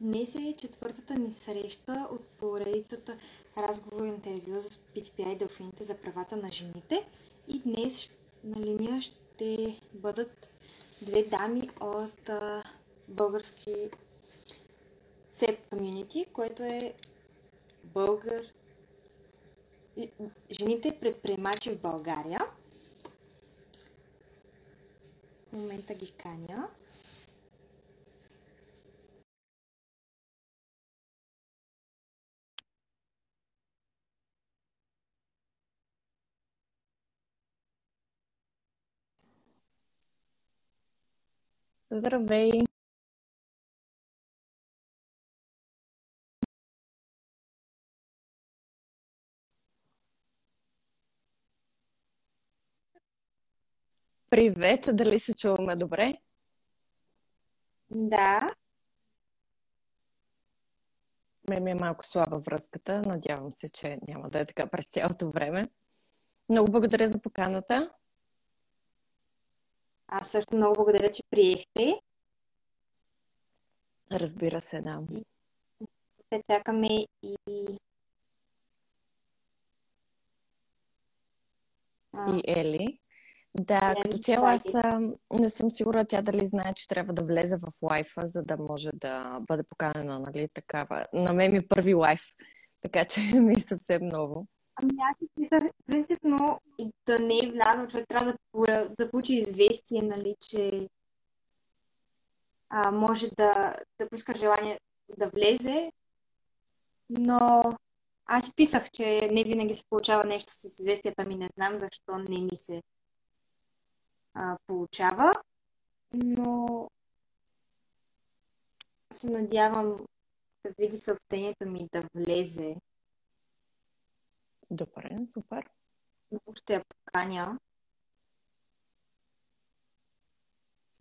Днес е четвъртата ни среща от поредицата разговор интервю с PTPI и Делфините за правата на жените. И днес на линия ще бъдат две дами от а, български SEP Community, което е българ... Жените предприемачи в България. В момента ги каня. Здравей! Привет! Дали се чуваме добре? Да, Ме ми е малко слаба връзката. Надявам се, че няма да е така през цялото време. Много благодаря за поканата. Аз също много благодаря, че приехте. Разбира се, да. Ще чакаме и а, И Ели. Да, Ели, като цяло аз не съм сигурна тя дали знае, че трябва да влезе в лайфа, за да може да бъде поканена, нали, такава. На мен ми е първи лайф, така че ми е съвсем ново. Ами аз мисля, принципно, да не е влязъл, човек трябва да, да получи известие, нали, че а, може да, да поиска желание да влезе, но аз писах, че не винаги се получава нещо с известията ми, не знам защо не ми се а, получава, но се надявам да види съобщението ми да влезе. Добре, супер. Много ще я поканя.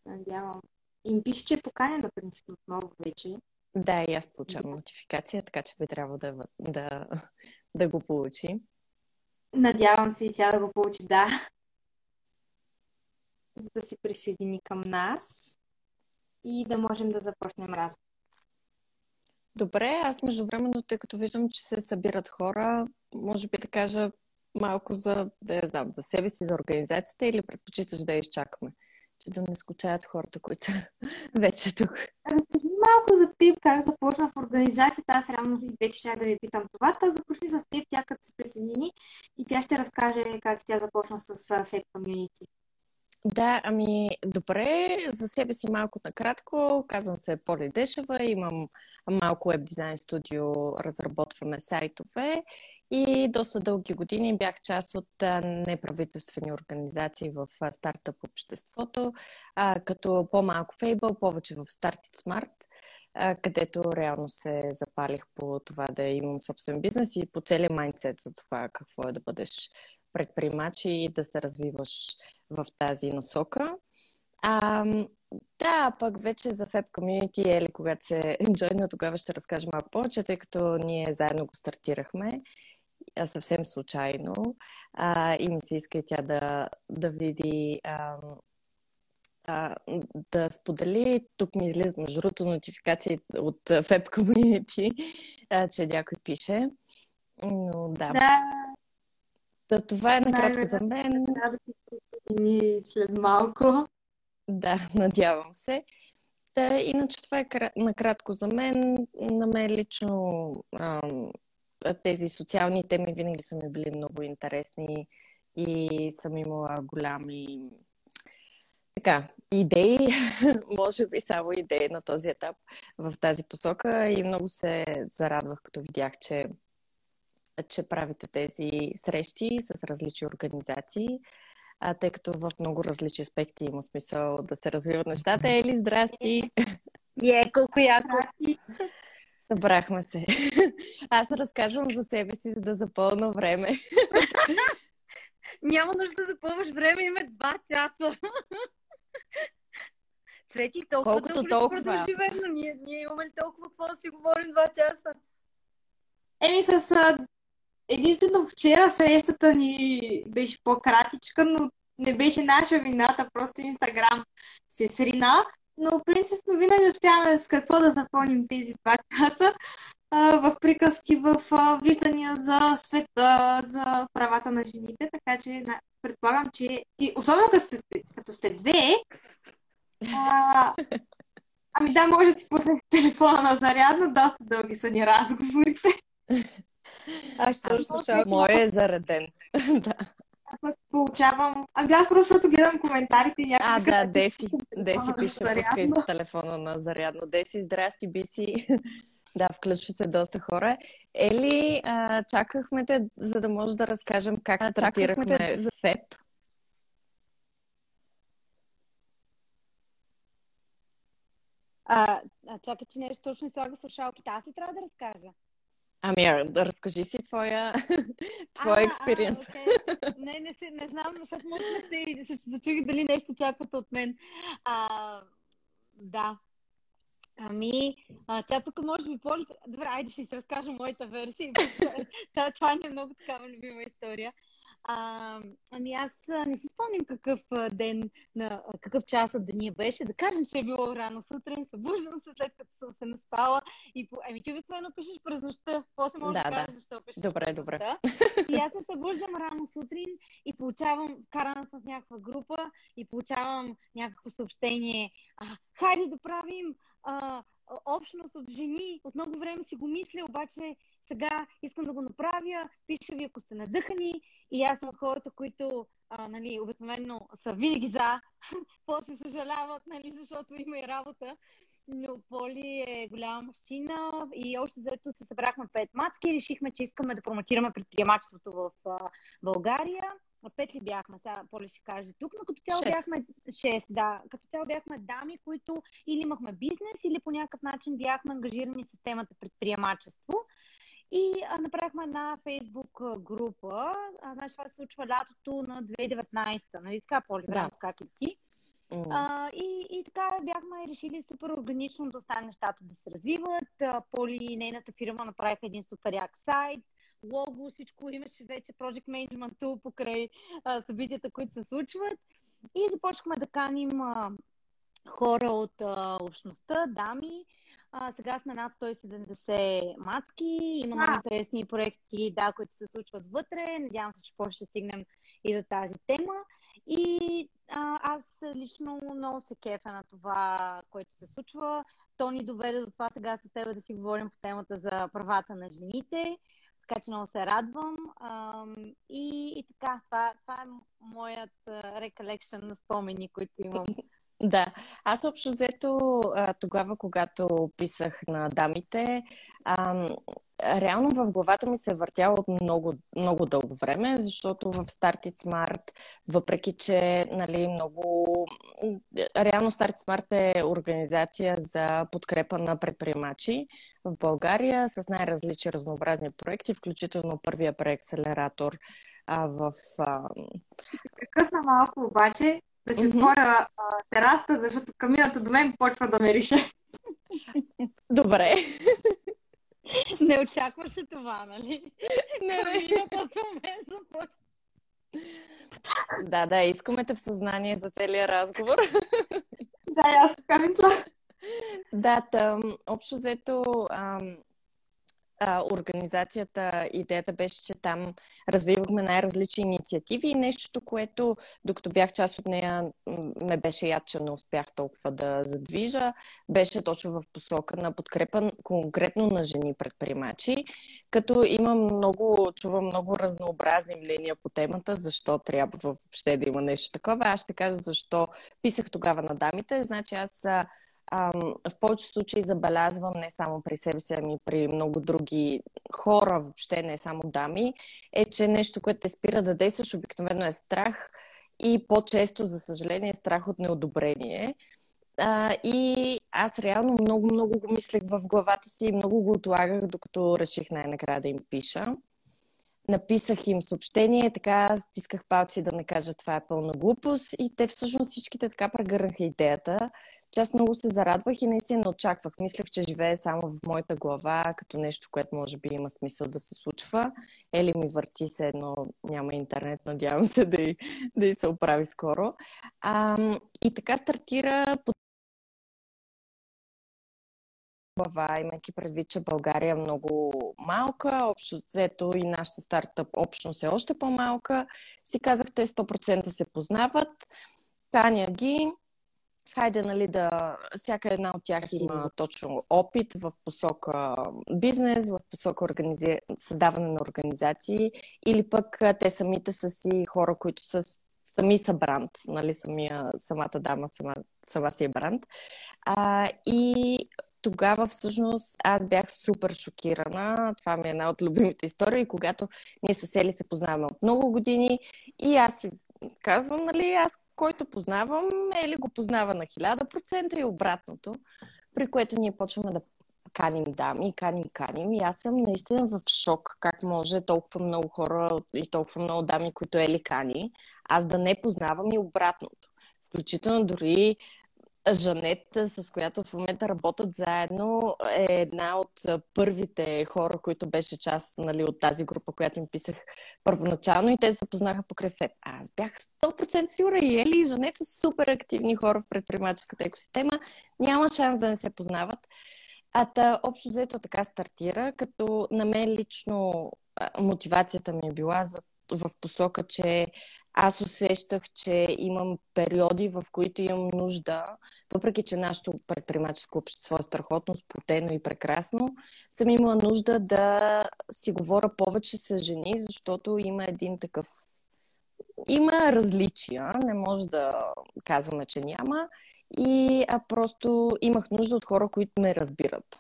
Надявам. И ми пише, че е поканена, принцип, отново вече. Да, и аз получавам нотификация, така че би трябвало да, да, да го получи. Надявам се и тя да го получи, да, за да се присъедини към нас и да можем да започнем разговор. Добре, аз междувременно, тъй като виждам, че се събират хора, може би да кажа малко за, да я знам, за себе си, за организацията или предпочиташ да я изчакаме, че да не скучаят хората, които са вече тук. Малко за теб, как започна в организацията. Аз реално вече ще да ви питам това. Та започни с теб, тя като се присъедини и тя ще разкаже как тя започна с Fab Community. Да, ами добре, за себе си малко накратко. Казвам се Поли Дешева, имам малко веб дизайн студио, разработваме сайтове и доста дълги години бях част от неправителствени организации в стартъп обществото, като по-малко Fable, повече в Start It Smart, където реално се запалих по това да имам собствен бизнес и по целия майндсет за това какво е да бъдеш предприемач и да се развиваш в тази насока. А, да, пък вече за Fab Community, или когато се джойна, тогава ще разкажа малко повече, тъй като ние заедно го стартирахме съвсем случайно а, и ми се иска и тя да, да види, а, да сподели. Тук ми излизат между другото нотификации от Fab Community, че някой пише. Но да, Да, Та, това е накратко за мен. да присъедини след малко. Да, надявам се. Та, иначе това е кра- накратко за мен. На мен лично ам, тези социални теми винаги са ми били много интересни и съм имала голями така, идеи, може би само идеи на този етап в тази посока и много се зарадвах, като видях, че, че правите тези срещи с различни организации, а, тъй като в много различни аспекти има смисъл да се развиват нещата. Ели, здрасти! Е, колко яко. Събрахме се. Аз разказвам за себе си, за да запълна време. Няма нужда да запълваш време, има два часа. Трети толкова Колкото дълго толкова. продължи верно? Ние, ние имаме ли толкова какво да си говорим два часа? Еми с а, единствено вчера срещата ни беше по-кратичка, но не беше наша вината, просто Инстаграм се срина но принципно винаги успяваме с какво да запълним тези два часа в приказки, в виждания за света, за правата на жените, така че предполагам, че и особено като сте, като сте две, а, ами да, може да си пуснете телефона на зарядно, доста дълги са ни разговорите. Аз ще слушам. Моя е зареден. да. Аз получавам... Ами аз просто защото гледам коментарите и някакви... А, да, като Деси. Деси пише, пускай телефона на зарядно. Деси, здрасти, биси. Да, включва се доста хора. Ели, а, чакахме те, за да може да разкажем как А, стартирахме те за ФЕП. А, а чакай, че нещо точно слага слушалките. Аз ли трябва да разкажа? Ами, да разкажи си твоя, твоя експириенс. Окей. Не, не, си, не знам, защото мъкнахте и се зачуих дали нещо чаквате от мен. А, да. Ами, а, тя тук може би по Добре, айде ще си разкажа моята версия. това, това е много такава любима история. А, ами аз не си спомням какъв ден, на какъв час от деня беше. Да кажем, че е било рано сутрин, събуждам се след като съм се наспала и по... Ами ти обикновено пишеш през нощта. После може да, Да, кажеш защо пишеш Добре, през добре. нощта. И аз се събуждам рано сутрин и получавам, карана съм в някаква група и получавам някакво съобщение. А, хайде да правим а, общност от жени. От много време си го мисля, обаче сега искам да го направя. Пиша ви, ако сте надъхани. И аз съм от хората, които а, нали, обикновено са винаги за, после съжаляват, нали, защото има и работа. Но Поли е голяма машина и още заето се събрахме пет мацки и решихме, че искаме да промотираме предприемачеството в а, България. Пет ли бяхме, сега Поли ще каже тук, но като цяло Шест. бяхме шест, да. Като цяло бяхме дами, които или имахме бизнес, или по някакъв начин бяхме ангажирани с темата предприемачество. И а, направихме една фейсбук група. А, знаеш, това се случва лятото на 2019. Нали така, Поли, Да. как е ти? М, А, и, и така бяхме решили супер органично да останат нещата да се развиват. А, Поли и нейната фирма направиха един супер як сайт, лого, всичко имаше вече Project Management Tool покрай а, събитията, които се случват. И започнахме да каним а, хора от а, общността, дами. А, сега сме над 170 мацки. Има много А. интересни проекти, да, които се случват вътре. Надявам се, че после ще стигнем и до тази тема. И а, аз лично много се кефа на това, което се случва. То ни доведе до това сега с теб да си говорим по темата за правата на жените. Така че много се радвам. Ам, и, и така, това, това е моят реколекшн на спомени, които имам. Да, аз общо взето а, тогава, когато писах на дамите, ам, реално в главата ми се е въртяло от много, много дълго време, защото в Start It Smart, въпреки че нали, много... Реално Start It Smart е организация за подкрепа на предприемачи в България с най-различни разнообразни проекти, включително първия преакселератор а, в... А, Късна малко обаче да си Мгм. отворя а, терасата, защото камината до мен почва да ме рише. Добре. Не очакваше това, нали? Не, не. Камината мен започва. Да, да, искаме те в съзнание за целия разговор. Да, аз така мисля. Да, тъм, общо взето ам, а, организацията, идеята беше, че там развивахме най-различни инициативи и нещо, което, докато бях част от нея, ме беше яд, че не успях толкова да задвижа, беше точно в посока на подкрепа конкретно на жени предприемачи, като имам много, чувам много разнообразни мнения по темата, защо трябва въобще да има нещо такова. Аз ще кажа защо писах тогава на дамите. Значи аз в повечето случаи забелязвам не само при себе си, ами при много други хора, въобще не само дами, е, че нещо, което те спира да действаш, обикновено е страх и по-често, за съжаление, е страх от неодобрение. А, и аз реално много, много го мислех в главата си и много го отлагах, докато реших най-накрая да им пиша. Написах им съобщение, така стисках палци да не кажа това е пълна глупост и те всъщност всичките така прегърнаха идеята, че аз много се зарадвах и наистина не очаквах. Мислех, че живее само в моята глава, като нещо, което може би има смисъл да се случва. Ели ми върти се едно, няма интернет, надявам се да й, да й се оправи скоро. А, и така стартира глава, имайки предвид, че България е много малка, общо взето и нашата стартъп общност е още по-малка, си казах, те 100% се познават, каня ги, хайде, нали, да всяка една от тях има точно опит в посока бизнес, в посока организи... създаване на организации или пък те самите са си хора, които са сами са бранд, нали, самия, самата дама сама, сама си е бранд. А, и тогава всъщност аз бях супер шокирана. Това ми е една от любимите истории, когато ние с Ели се познаваме от много години и аз си казвам, нали, аз който познавам, Ели го познава на 1000% и обратното, при което ние почваме да каним дами, каним, каним. И аз съм наистина в шок как може толкова много хора и толкова много дами, които Ели кани, аз да не познавам и обратното. Включително дори Жанет, с която в момента работят заедно, е една от първите хора, които беше част нали, от тази група, която им писах първоначално и те се запознаха покрай ФЕП. Аз бях 100% сигурна и Ели и Жанет са супер активни хора в предприемаческата екосистема. Няма шанс да не се познават. А та, общо взето така стартира, като на мен лично мотивацията ми е била за, в посока, че аз усещах, че имам периоди, в които имам нужда, въпреки че нашето предприемаческо общество е страхотно, сплотено и прекрасно, съм имала нужда да си говоря повече с жени, защото има един такъв има различия, не може да казваме, че няма. И а просто имах нужда от хора, които ме разбират.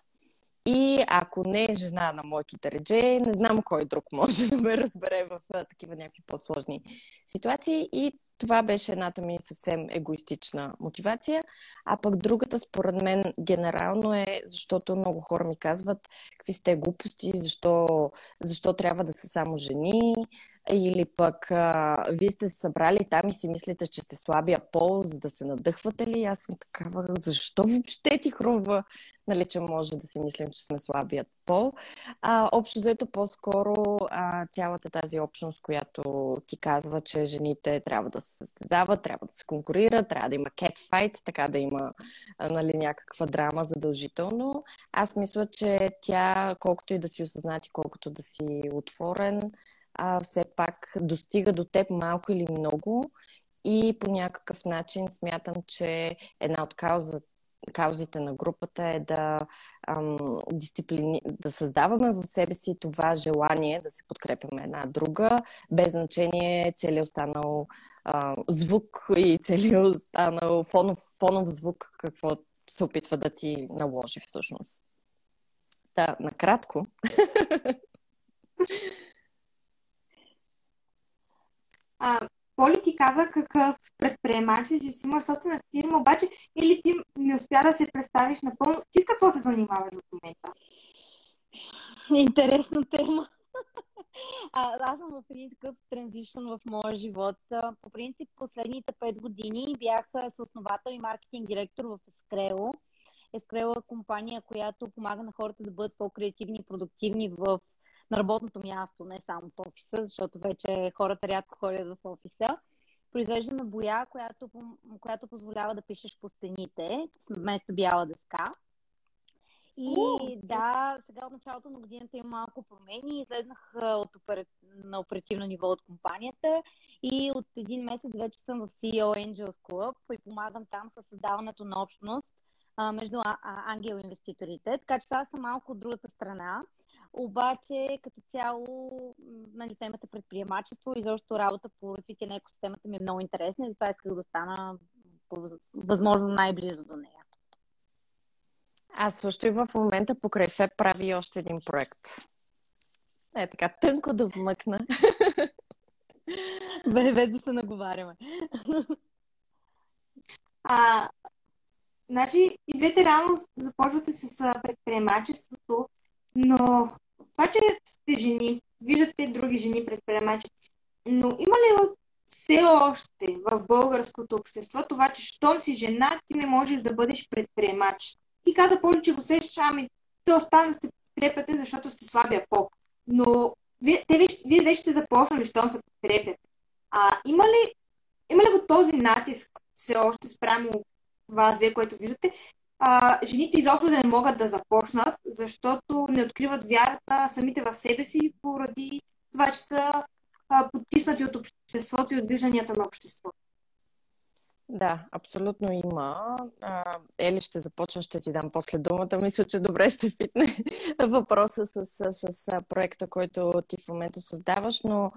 И ако не е жена на моето дередже, не знам кой друг може да ме разбере в такива някакви по-сложни ситуации. И това беше едната ми съвсем егоистична мотивация. А пък другата, според мен, генерално е, защото много хора ми казват какви сте глупости, защо, защо трябва да са само жени, или пък а, вие сте се събрали там и си мислите, че сте слабия пол, за да се надъхвате ли? Аз съм такава, защо въобще ти хрумва, нали, че може да си мислим, че сме слабият пол. А, общо заето по-скоро а, цялата тази общност, която ти казва, че жените трябва да се състезават, трябва да се конкурират, трябва да има catfight, така да има а, нали, някаква драма задължително. Аз мисля, че тя, колкото и да си осъзнати, колкото да си отворен, а, все пак достига до теб малко или много и по някакъв начин смятам, че една от кауза, каузите на групата е да, ам, дисциплини... да създаваме в себе си това желание да се подкрепяме една друга, без значение целият останал ам, звук и целият останал фонов, фонов звук, какво се опитва да ти наложи всъщност. Та, накратко. А, Поли ти каза какъв предприемач си, че си имаш собствена фирма, обаче или ти не успя да се представиш напълно. Ти с какво се занимаваш в момента? Интересна тема. А, аз съм в един такъв транзишън в моя живот. По принцип, последните 5 години бях съосновател и маркетинг директор в Escreo. Escreo е компания, която помага на хората да бъдат по-креативни и продуктивни в на работното място, не само в офиса, защото вече хората рядко ходят в офиса. Произвеждаме боя, която, която позволява да пишеш по стените, вместо бяла дъска. И uh, да, сега от началото на годината има малко промени. Излезнах от опер... на оперативно ниво от компанията и от един месец вече съм в CEO Angels Club и помагам там с създаването на общност а, между а, а, ангел инвеститорите. Така че сега съм малко от другата страна. Обаче, като цяло, нали, темата предприемачество и защо работа по развитие на екосистемата ми е много интересна и затова исках да стана възможно най-близо до нея. Аз също и в момента покрай ФЕП прави още един проект. Е така тънко да вмъкна. Бе, да се наговаряме. А, значи, и двете рано започвате с предприемачеството, но това, че сте жени, виждате други жени предприемачи, но има ли все още в българското общество това, че щом си жена, ти не можеш да бъдеш предприемач? И каза Поли, че го срещаш, ами то остана да сте подкрепяте, защото сте слабия пол. Но вие, те вече, вие вече сте започнали, щом се подкрепят. А има ли, има ли го този натиск все още спрямо вас, вие, което виждате, а, жените изобщо да не могат да започнат, защото не откриват вярата самите в себе си поради това, че са а, потиснати от обществото и от вижданията на обществото. Да, абсолютно има. Ели ще започна, ще ти дам после думата. Мисля, че добре ще фитне въпроса с, с, с проекта, който ти в момента създаваш, но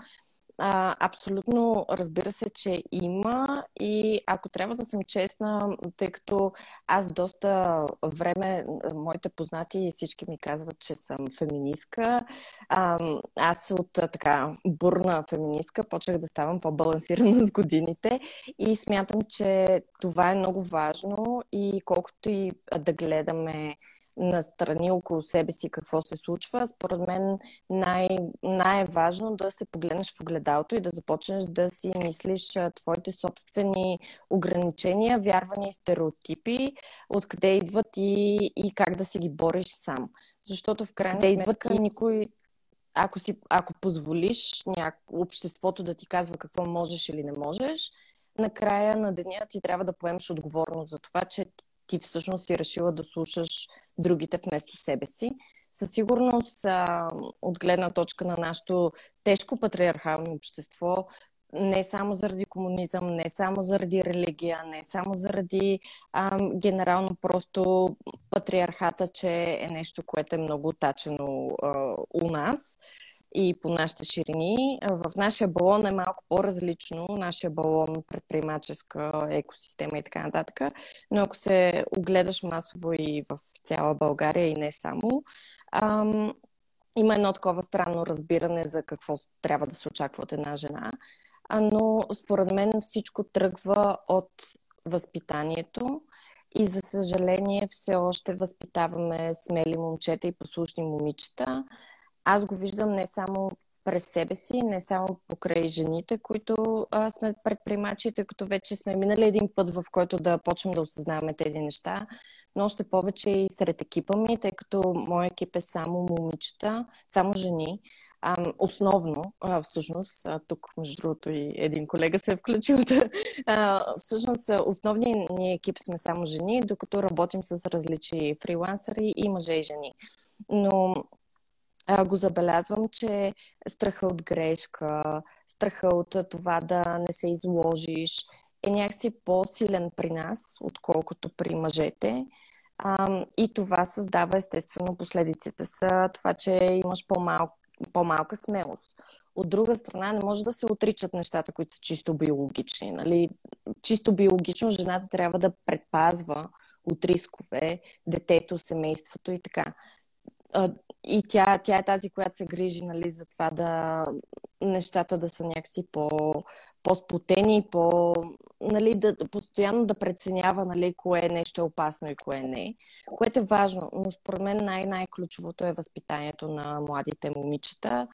а, абсолютно разбира се, че има и ако трябва да съм честна, тъй като аз доста време, моите познати всички ми казват, че съм феминистка, а, аз от така бурна феминистка почнах да ставам по-балансирана с годините и смятам, че това е много важно и колкото и да гледаме настрани около себе си какво се случва, според мен най- най-важно да се погледнеш в огледалото и да започнеш да си мислиш твоите собствени ограничения, вярвания и стереотипи, откъде идват и, и как да си ги бориш сам. Защото в крайна сметка идват никой ако, си, ако позволиш няк... обществото да ти казва какво можеш или не можеш, накрая на деня ти трябва да поемеш отговорност за това, че ти всъщност си решила да слушаш другите вместо себе си. Със сигурност, от гледна точка на нашето тежко патриархално общество, не само заради комунизъм, не само заради религия, не само заради а, генерално просто патриархата, че е нещо, което е много тачено а, у нас и по нашите ширини. В нашия балон е малко по-различно. Нашия балон предприемаческа екосистема и така нататък. Но ако се огледаш масово и в цяла България и не само, ам, има едно такова странно разбиране за какво трябва да се очаква от една жена. Но според мен всичко тръгва от възпитанието и за съжаление все още възпитаваме смели момчета и послушни момичета аз го виждам не само през себе си, не само покрай жените, които а, сме предприемачи, тъй като вече сме минали един път, в който да почнем да осъзнаваме тези неща, но още повече и сред екипа ми, тъй като моят екип е само момичета, само жени. А, основно, а, всъщност, а, тук между другото и един колега се е включил, да, а, всъщност основният ни екип сме само жени, докато работим с различни фрилансъри и мъже и жени. Но го забелязвам, че страха от грешка, страха от това да не се изложиш е някакси по-силен при нас, отколкото при мъжете. А, и това създава естествено последиците са това, че имаш по-мал, по-малка смелост. От друга страна, не може да се отричат нещата, които са чисто биологични. Нали? Чисто биологично жената трябва да предпазва от рискове детето, семейството и така и тя, тя е тази, която се грижи нали, за това да нещата да са някакси по, по-спотени, по, нали, да, постоянно да преценява нали, кое е нещо опасно и кое не. Което е важно, но според мен най-най-ключовото е възпитанието на младите момичета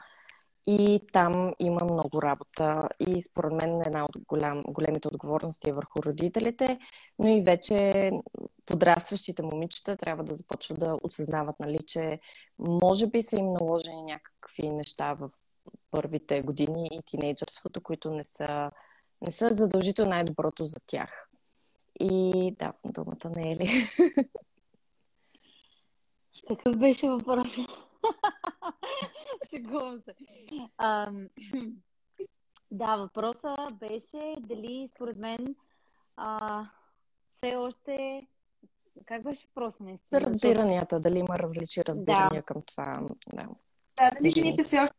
и там има много работа. И според мен една от голям, големите отговорности е върху родителите, но и вече подрастващите момичета трябва да започват да осъзнават, нали, че може би са им наложени някакви неща в първите години и тинейджърството, които не са, не са задължително най-доброто за тях. И да, думата не е ли? Какъв беше въпросът? Шегувам се. А, да, въпроса беше дали според мен а, все още как беше въпросът наистина? Разбиранията, дали има различни разбирания да. към това. Да, да дали жените все още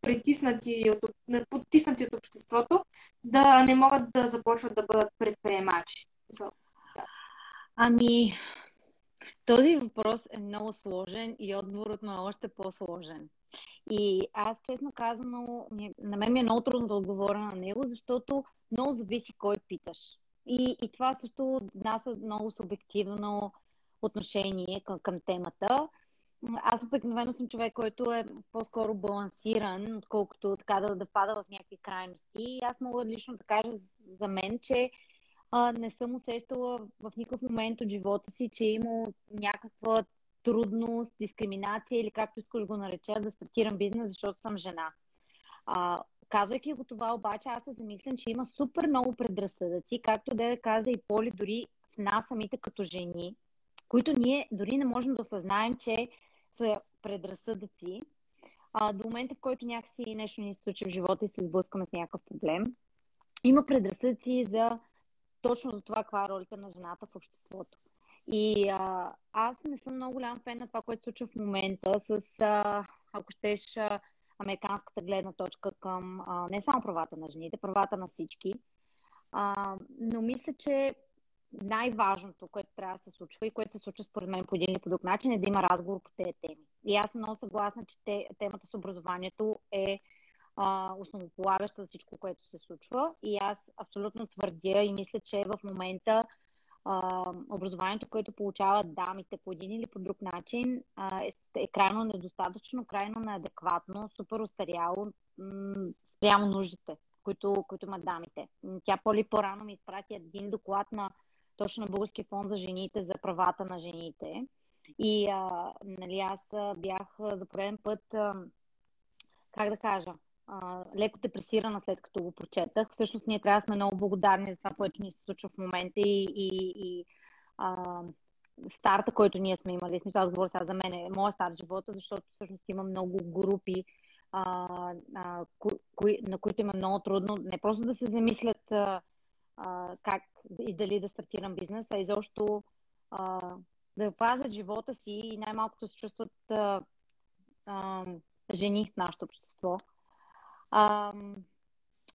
притиснати от, потиснати от обществото, да не могат да започват да бъдат предприемачи. So, да. Ами, този въпрос е много сложен и отговорът му е още по-сложен. И аз, честно казано, на мен ми е много трудно да отговоря на него, защото много зависи кой питаш. И, и това също нас е много субективно отношение към, към темата. Аз обикновено съм човек, който е по-скоро балансиран, отколкото така да, да пада в някакви крайности. И аз мога лично да кажа за мен, че а, не съм усещала в никакъв момент от живота си, че е имал някаква трудност, дискриминация или както искаш го нареча, да стартирам бизнес, защото съм жена. А, казвайки го това, обаче, аз се замислям, че има супер много предразсъдъци, както да каза и Поли, дори нас самите като жени, които ние дори не можем да осъзнаем, че са предразсъдъци, а, до момента, в който някакси нещо ни се случи в живота и се сблъскаме с някакъв проблем, има предразсъдъци за точно за това каква е ролята на жената в обществото. И а, аз не съм много голям фен на това, което се случва в момента с, а, ако щеш, а, американската гледна точка към а, не само правата на жените, правата на всички. А, но мисля, че най-важното, което трябва да се случва и което се случва според мен по един или по друг начин е да има разговор по тези теми. И аз съм много съгласна, че те, темата с образованието е а, основополагаща за всичко, което се случва. И аз абсолютно твърдя и мисля, че в момента а, образованието, което получават дамите по един или по друг начин, а, е, е крайно недостатъчно, крайно неадекватно, супер устаряло спрямо нуждите, които, които имат дамите. Тя по-ли по-рано ми изпрати един доклад на точно на Българския фонд за жените, за правата на жените. И а, нали, аз бях за пореден път, а, как да кажа, а, леко депресирана след като го прочетах. Всъщност ние трябва да сме много благодарни за това, което ни се случва в момента и, и, и а, старта, който ние сме имали. Смисъл, аз говоря сега за мен, е моят старт живота, защото всъщност има много групи, а, а, кои, на които има много трудно не просто да се замислят а, а, как и дали да стартирам бизнес, а изобщо а, да пазят живота си и най-малкото се чувстват а, а, жени в нашето общество. А,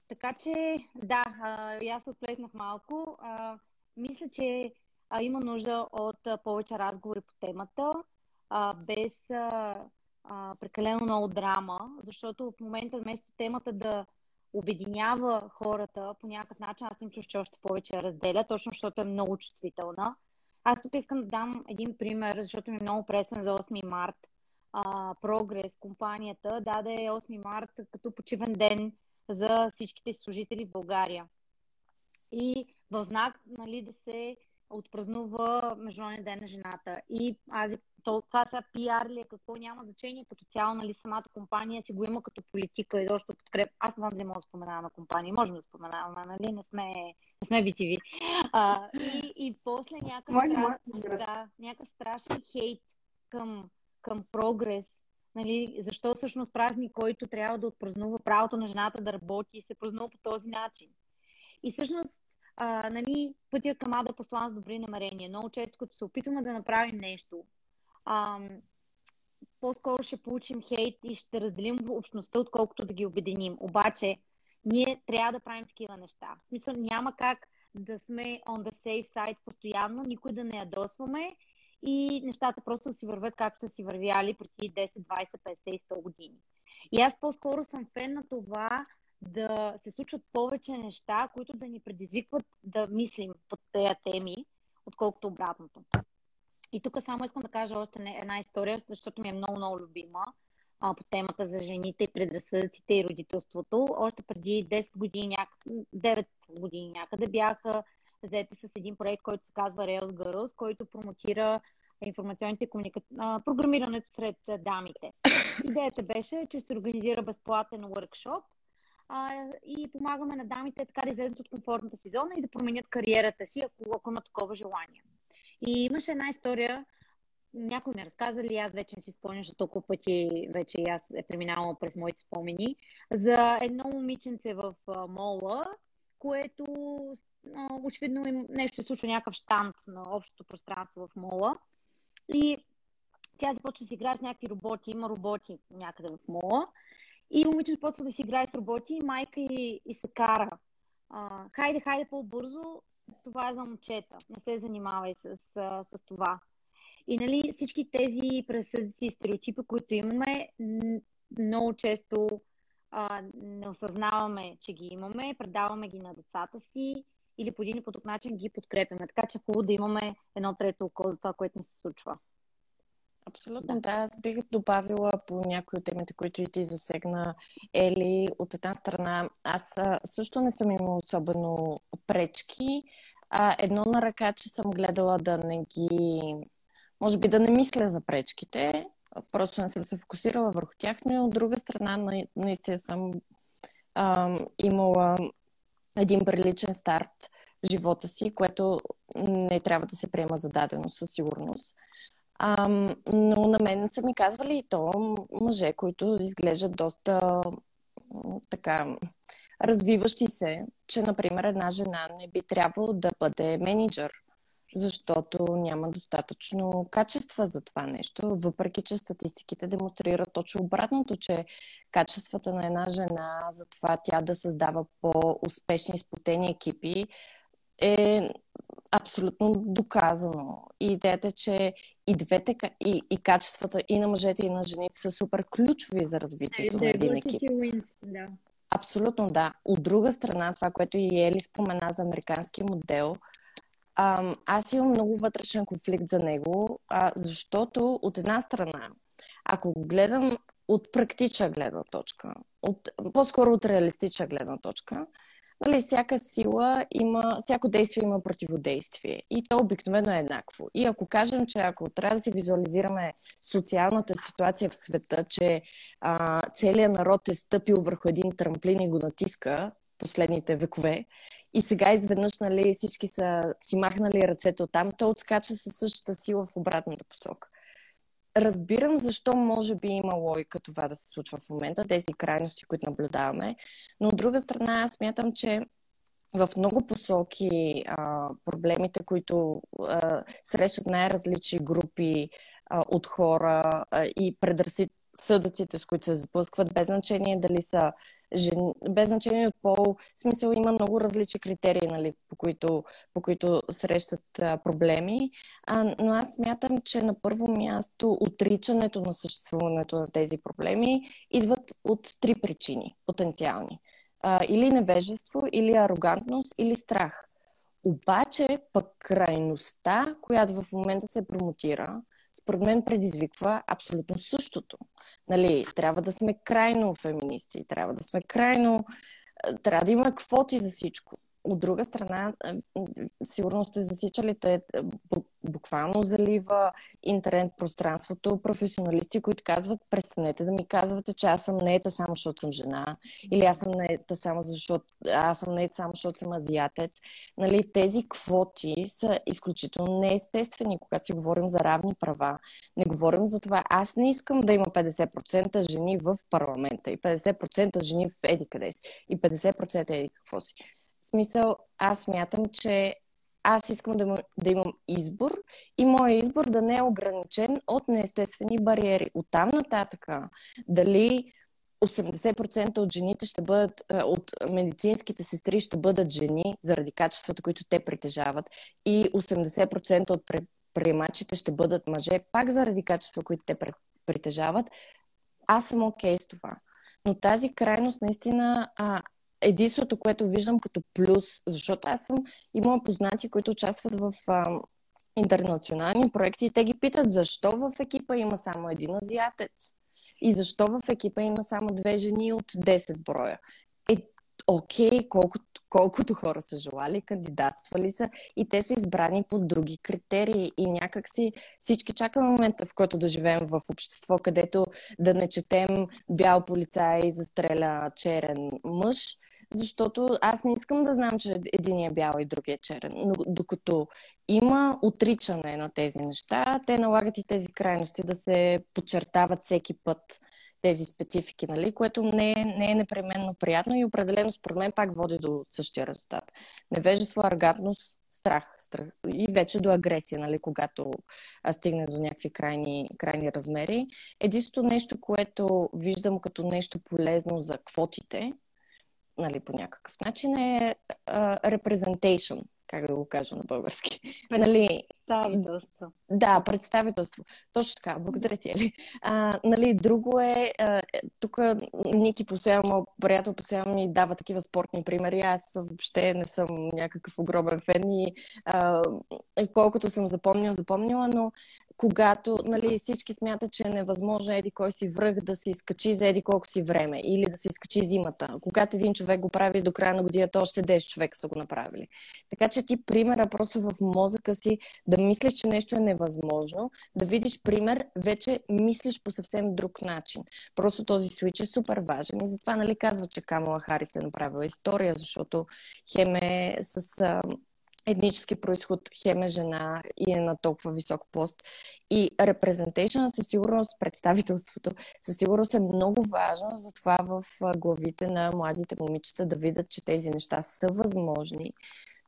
така че, да, а, аз се отплеснах малко. А, мисля, че а, има нужда от а, повече разговори по темата, а, без а, а, прекалено много драма, защото в момента вместо темата да обединява хората по някакъв начин, аз им чуш, че още повече разделя, точно защото е много чувствителна. Аз тук искам да дам един пример, защото ми е много пресен за 8 март а, Прогрес, компанията, даде 8 март като почивен ден за всичките служители в България. И в знак нали, да се отпразнува Международния ден на жената. И аз то, това са пиар ли е, какво няма значение, като цяло, нали, самата компания си го има като политика и защо подкреп. Аз не мога да споменавам на компания, можем да споменаваме, нали, не сме, не сме BTV. А, и, и после някакъв, страш, да, някакъв страшен хейт към към прогрес, нали, защо всъщност празник, който трябва да отпразнува правото на жената да работи, се празнува по този начин. И всъщност, а, нали, пътя към Ада послан с добри намерения. Много често, като се опитваме да направим нещо, а, по-скоро ще получим хейт и ще разделим общността, отколкото да ги обединим. Обаче, ние трябва да правим такива неща. В смисъл, няма как да сме on the safe side постоянно, никой да не ядосваме и нещата просто си вървят както са си вървяли преди 10, 20, 50 и 100 години. И аз по-скоро съм фен на това да се случват повече неща, които да ни предизвикват да мислим под тези теми, отколкото обратното. И тук само искам да кажа още една история, защото ми е много, много любима а, по темата за жените и предразсъдъците и родителството. Още преди 10 години, няк... 9 години някъде бяха заета с един проект, който се казва Rails Girls, който промотира информационните комуника... програмирането сред дамите. Идеята беше, че се организира безплатен workshop а, и помагаме на дамите така да излезат от комфортната си зона и да променят кариерата си, ако, ако имат такова желание. И имаше една история, някой ми разказали, аз вече не си спомням, защото толкова пъти вече аз е преминавала през моите спомени, за едно момиченце в мола, което очевидно им нещо се случва, някакъв штант на общото пространство в мола. И тя започва да си играе с някакви роботи, има роботи някъде в мола. И момичето започва да си играе с роботи, и майка и, и се кара. А, хайде, хайде по-бързо, това е за момчета. Не се занимавай с, с, с това. И нали, всички тези пресъдици и стереотипи, които имаме, много често а, не осъзнаваме, че ги имаме, предаваме ги на децата си или по един или по друг начин ги подкрепяме. Така че е хубаво да имаме едно трето око за това, което ни се случва. Абсолютно, да. Аз бих добавила по някои от темите, които и ти засегна, Ели. От една страна, аз също не съм имала особено пречки. А, едно на ръка, че съм гледала да не ги... Може би да не мисля за пречките, просто не съм се фокусирала върху тях, но от друга страна наистина съм имала един приличен старт живота си, което не трябва да се приема за дадено със сигурност. А, но на мен са ми казвали и то мъже, които изглеждат доста така развиващи се, че, например, една жена не би трябвало да бъде менеджер, защото няма достатъчно качества за това нещо, въпреки че статистиките демонстрират точно обратното, че качествата на една жена за това тя да създава по-успешни сплотени екипи е абсолютно доказано. И идеята е, че и двете, и, и качествата и на мъжете, и на жените са супер ключови за развитието на един екип. Wins, да. Абсолютно да. От друга страна, това, което и Ели спомена за американския модел, аз имам много вътрешен конфликт за него, а, защото от една страна, ако го гледам от практична гледна точка, от, по-скоро от реалистична гледна точка, нали, всяка сила има, всяко действие има противодействие. И то обикновено е еднакво. И ако кажем, че ако трябва да си визуализираме социалната ситуация в света, че а, целият народ е стъпил върху един трамплин и го натиска последните векове, и сега изведнъж нали, всички са си махнали ръцете от там, то отскача със същата сила в обратната посока. Разбирам защо може би има логика това да се случва в момента, тези крайности, които наблюдаваме, но от друга страна аз смятам, че в много посоки а, проблемите, които а, срещат най-различни групи а, от хора а, и предразсъд, съдъците, с които се запускват, без значение дали са жени, без значение от пол. Смисъл има много различни критерии, нали, по, които, по които срещат а, проблеми. А, но аз смятам, че на първо място отричането на съществуването на тези проблеми идват от три причини потенциални. А, или невежество, или арогантност, или страх. Обаче пък крайността, която в момента се промотира, според мен предизвиква абсолютно същото. Нали, трябва да сме крайно феминисти, трябва да сме крайно... Трябва да има квоти за всичко. От друга страна, сигурно сте засичали, те буквално залива интернет пространството професионалисти, които казват, престанете да ми казвате, че аз съм неета само защото съм жена, или аз съм неета само защото аз съм неета само защото съм азиатец. Нали, тези квоти са изключително неестествени, когато си говорим за равни права. Не говорим за това. Аз не искам да има 50% жени в парламента и 50% жени в еди къде си и 50% еди какво си смисъл, аз смятам, че аз искам да, да имам избор и моят избор да не е ограничен от неестествени бариери. Оттам нататъка, дали 80% от жените ще бъдат, от медицинските сестри ще бъдат жени заради качествата, които те притежават и 80% от предприемачите ще бъдат мъже, пак заради качества, които те притежават. Аз съм окей okay с това. Но тази крайност наистина а, единството, което виждам като плюс, защото аз съм имала познати, които участват в а, интернационални проекти и те ги питат защо в екипа има само един азиатец и защо в екипа има само две жени от 10 броя. Е, окей, колкото, колкото хора са желали, кандидатствали са и те са избрани по други критерии и някак си всички чакаме момента, в който да живеем в общество, където да не четем бял полицай застреля черен мъж, защото аз не искам да знам, че един е бял и другия е черен. Но докато има отричане на тези неща, те налагат и тези крайности да се подчертават всеки път тези специфики, нали? което не е, не е непременно приятно и определено според мен пак води до същия резултат. Невежество, аргатност, страх, страх и вече до агресия, нали? когато стигне до някакви крайни, крайни размери. Единството нещо, което виждам като нещо полезно за квотите, нали, по някакъв начин е representation, как да го кажа на български. Нали, представителство. Да, представителство. Точно така. Благодаря ти, Ели. А, нали, друго е, тук Ники постоянно, приятел постоянно ми дава такива спортни примери. Аз въобще не съм някакъв огромен фен и а, колкото съм запомнила, запомнила, но когато нали, всички смятат, че е невъзможно еди кой си връх да се изкачи за еди колко си време или да се изкачи зимата. Когато един човек го прави до края на годината, още 10 човека са го направили. Така че ти примера просто в мозъка си да мислиш, че нещо е невъзможно, да видиш пример, вече мислиш по съвсем друг начин. Просто този свич е супер важен и затова нали, казва, че Камала Харис е направила история, защото хем е с етнически происход, хем е жена и е на толкова висок пост. И репрезентейшн със сигурност, представителството, със сигурност е много важно за това в главите на младите момичета да видят, че тези неща са възможни,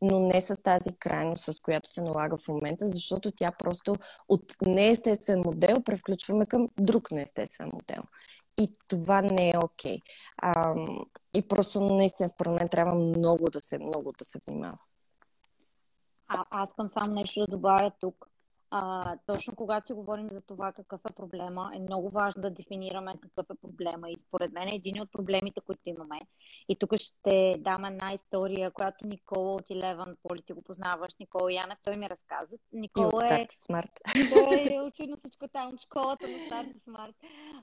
но не с тази крайност, с която се налага в момента, защото тя просто от неестествен модел превключваме към друг неестествен модел. И това не е окей. Okay. и просто наистина според мен трябва много да се, много да се внимава. А, аз искам само нещо да добавя тук. А, точно когато си говорим за това какъв е проблема, е много важно да дефинираме какъв е проблема. И според мен е един от проблемите, които имаме. И тук ще дам една история, която Никола от Eleven Поли ти го познаваш. Никола Янев, той ми разказа. Никола и от е... Smart. Той е очевидно всичко там, школата на Старт.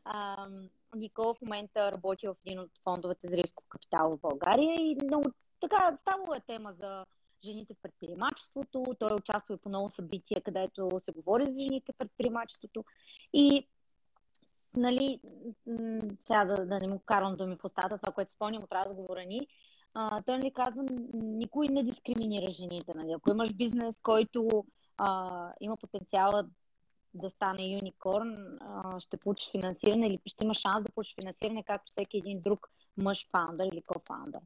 А, Никола в момента работи в един от фондовете за риско капитал в България и много така ставало е тема за жените в предприемачеството. Той участва и по много събития, където се говори за жените в предприемачеството. И нали, сега да, да не му карам думи в устата, това, което спомням от разговора ни, а, той нали казва, никой не дискриминира жените. Нали? Ако имаш бизнес, който а, има потенциала да стане юникорн, ще получиш финансиране или ще има шанс да получиш финансиране, както всеки един друг мъж фаундър или кофаундър.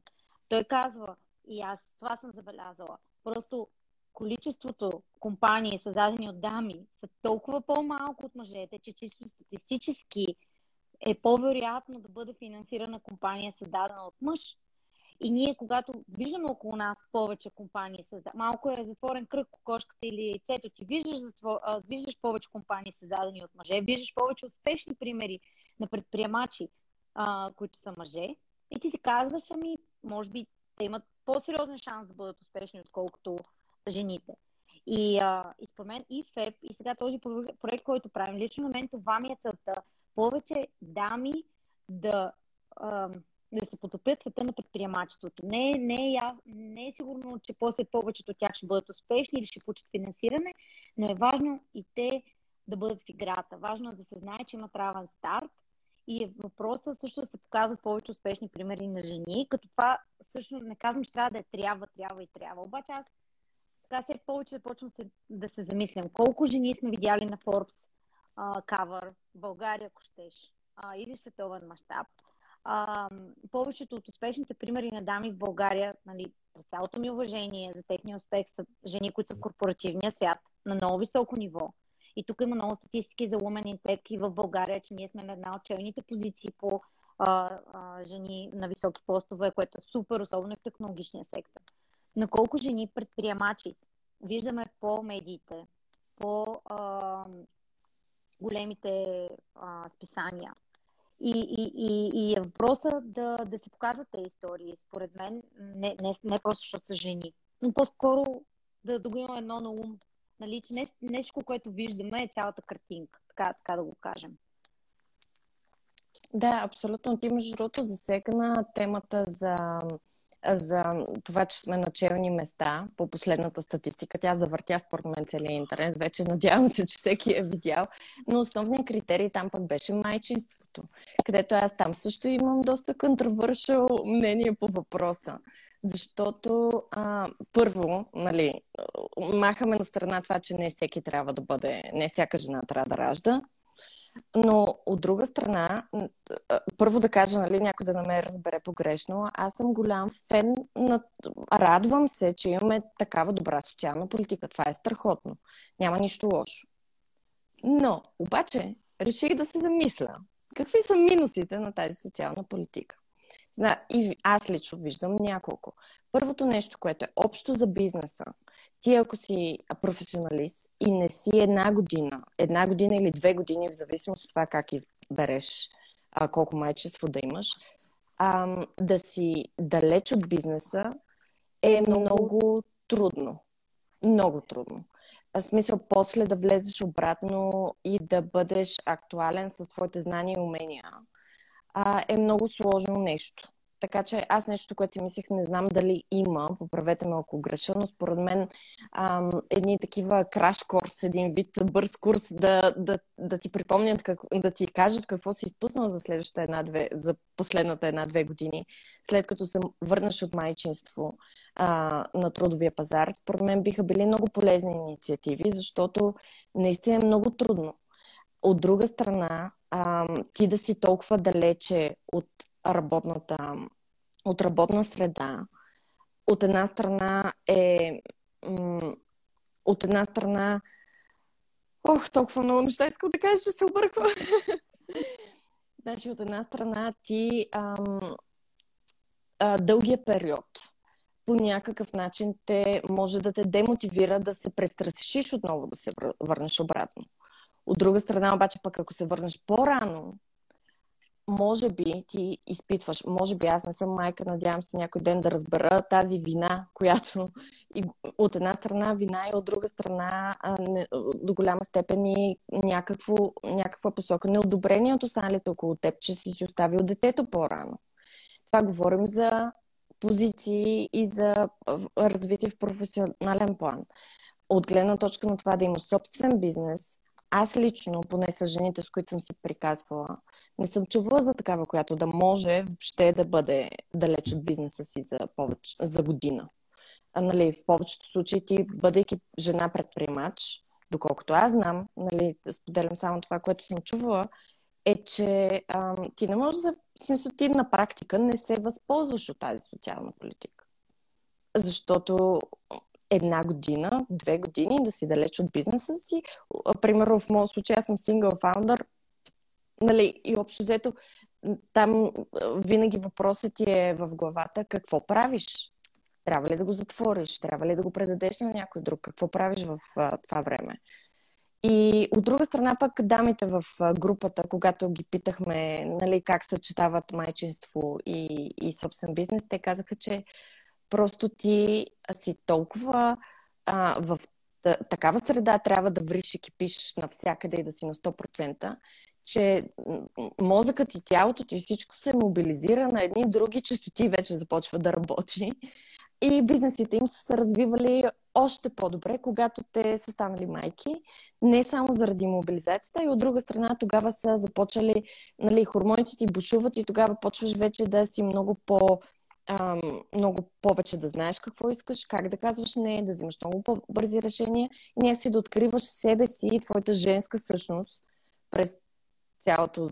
Той казва, и аз това съм забелязала. Просто количеството компании, създадени от дами, са толкова по-малко от мъжете, че чисто статистически е по-вероятно да бъде финансирана компания, създадена от мъж. И ние, когато виждаме около нас повече компании, малко е затворен кръг, кокошката или яйцето, ти виждаш, затвор... виждаш повече компании, създадени от мъже, виждаш повече успешни примери на предприемачи, които са мъже, и ти си казваш, ами, може би имат по-сериозен шанс да бъдат успешни, отколкото жените. И, а, и според мен и ФЕП, и сега този проект, който правим, лично на мен това ми е целта. Повече дами да, а, да се потопят света на предприемачеството. Не, не, е, не е сигурно, че после повечето от тях ще бъдат успешни или ще получат финансиране, но е важно и те да бъдат в играта. Важно е да се знае, че имат равен старт и въпроса също се показват повече успешни примери на жени, като това също не казвам, че трябва да е трябва, трябва и трябва. Обаче аз така все повече почвам се, да се замислям. Колко жени сме видяли на Forbes кавър България, ако щеш, а, или световен мащаб. повечето от успешните примери на дами в България, нали, през цялото ми уважение за техния успех, са жени, които са в корпоративния свят на много високо ниво и тук има много статистики за Women in Tech и в България, че ние сме на една от челните позиции по а, а, жени на високи постове, което е супер, особено в технологичния сектор. На колко жени предприемачи виждаме по медиите, по а, големите а, списания. И, и, и, и е въпроса да, да се показват тези истории, според мен, не, не, не просто защото са жени, но по-скоро да, да го има едно на ум, Нали, че не, нещо, което виждаме е цялата картинка, така, така да го кажем. Да, абсолютно. Ти, между другото, засегна темата за, за това, че сме начални места по последната статистика. Тя завъртя според мен целият интернет. Вече надявам се, че всеки е видял. Но основният критерий там пък беше майчинството, където аз там също имам доста контровършал мнение по въпроса. Защото а, първо, нали, махаме на страна това, че не всеки трябва да бъде, не всяка жена трябва да ражда. Но от друга страна, първо да кажа, нали, някой да не ме разбере погрешно, аз съм голям фен на... Радвам се, че имаме такава добра социална политика. Това е страхотно. Няма нищо лошо. Но, обаче, реших да се замисля. Какви са минусите на тази социална политика? И аз лично виждам няколко. Първото нещо, което е общо за бизнеса. Ти ако си професионалист и не си една година, една година или две години, в зависимост от това как избереш а, колко майчество да имаш, а, да си далеч от бизнеса е много трудно. Много трудно. В смисъл, после да влезеш обратно и да бъдеш актуален с твоите знания и умения а, е много сложно нещо. Така че аз нещо, което си мислех, не знам дали има, поправете ме ако греша, но според мен ам, едни такива краш курс, един вид бърз курс да, да, да ти припомнят, как, да ти кажат какво си изпуснал за следващата една-две, за последната една-две години, след като се върнеш от майчинство а, на трудовия пазар, според мен биха били много полезни инициативи, защото наистина е много трудно. От друга страна, ти да си толкова далече от работната, от работна среда, от една страна е от една страна Ох, толкова много неща искам да кажа, че се обърква. значи, от една страна ти ам, а, дългия период по някакъв начин те може да те демотивира да се престрашиш отново да се върнеш обратно. От друга страна, обаче, пък ако се върнеш по-рано, може би ти изпитваш, може би аз не съм майка, надявам се някой ден да разбера тази вина, която и от една страна вина и от друга страна а, не, до голяма степен и някакво, някаква посока неодобрение от останалите около теб, че си си оставил детето по-рано. Това говорим за позиции и за развитие в професионален план. От гледна точка на това да имаш собствен бизнес, аз лично, поне с жените, с които съм си приказвала, не съм чувала за такава, която да може въобще да бъде далеч от бизнеса си за, повече, за година. А, нали, в повечето случаи ти, бъдейки жена предприемач, доколкото аз знам, нали, споделям само това, което съм чувала, е, че а, ти не можеш да... В смисъл, ти на практика не се възползваш от тази социална политика. Защото една година, две години да си далеч от бизнеса си. Примерно в моят случай аз съм сингъл фаундър, нали, и общо взето там винаги въпросът ти е в главата какво правиш. Трябва ли да го затвориш? Трябва ли да го предадеш на някой друг? Какво правиш в а, това време? И от друга страна пък дамите в групата, когато ги питахме нали, как съчетават майчинство и, и собствен бизнес, те казаха, че Просто ти си толкова а, в такава среда трябва да вриш и кипиш навсякъде и да си на 100%, че мозъкът и тялото ти всичко се мобилизира на едни други частоти вече започва да работи. И бизнесите им са се развивали още по-добре, когато те са станали майки. Не само заради мобилизацията, и от друга страна тогава са започали, нали, хормоните ти бушуват и тогава почваш вече да си много по- много повече да знаеш какво искаш, как да казваш не, да взимаш много по-бързи решения и не си да откриваш себе си и твоята женска същност през цялото,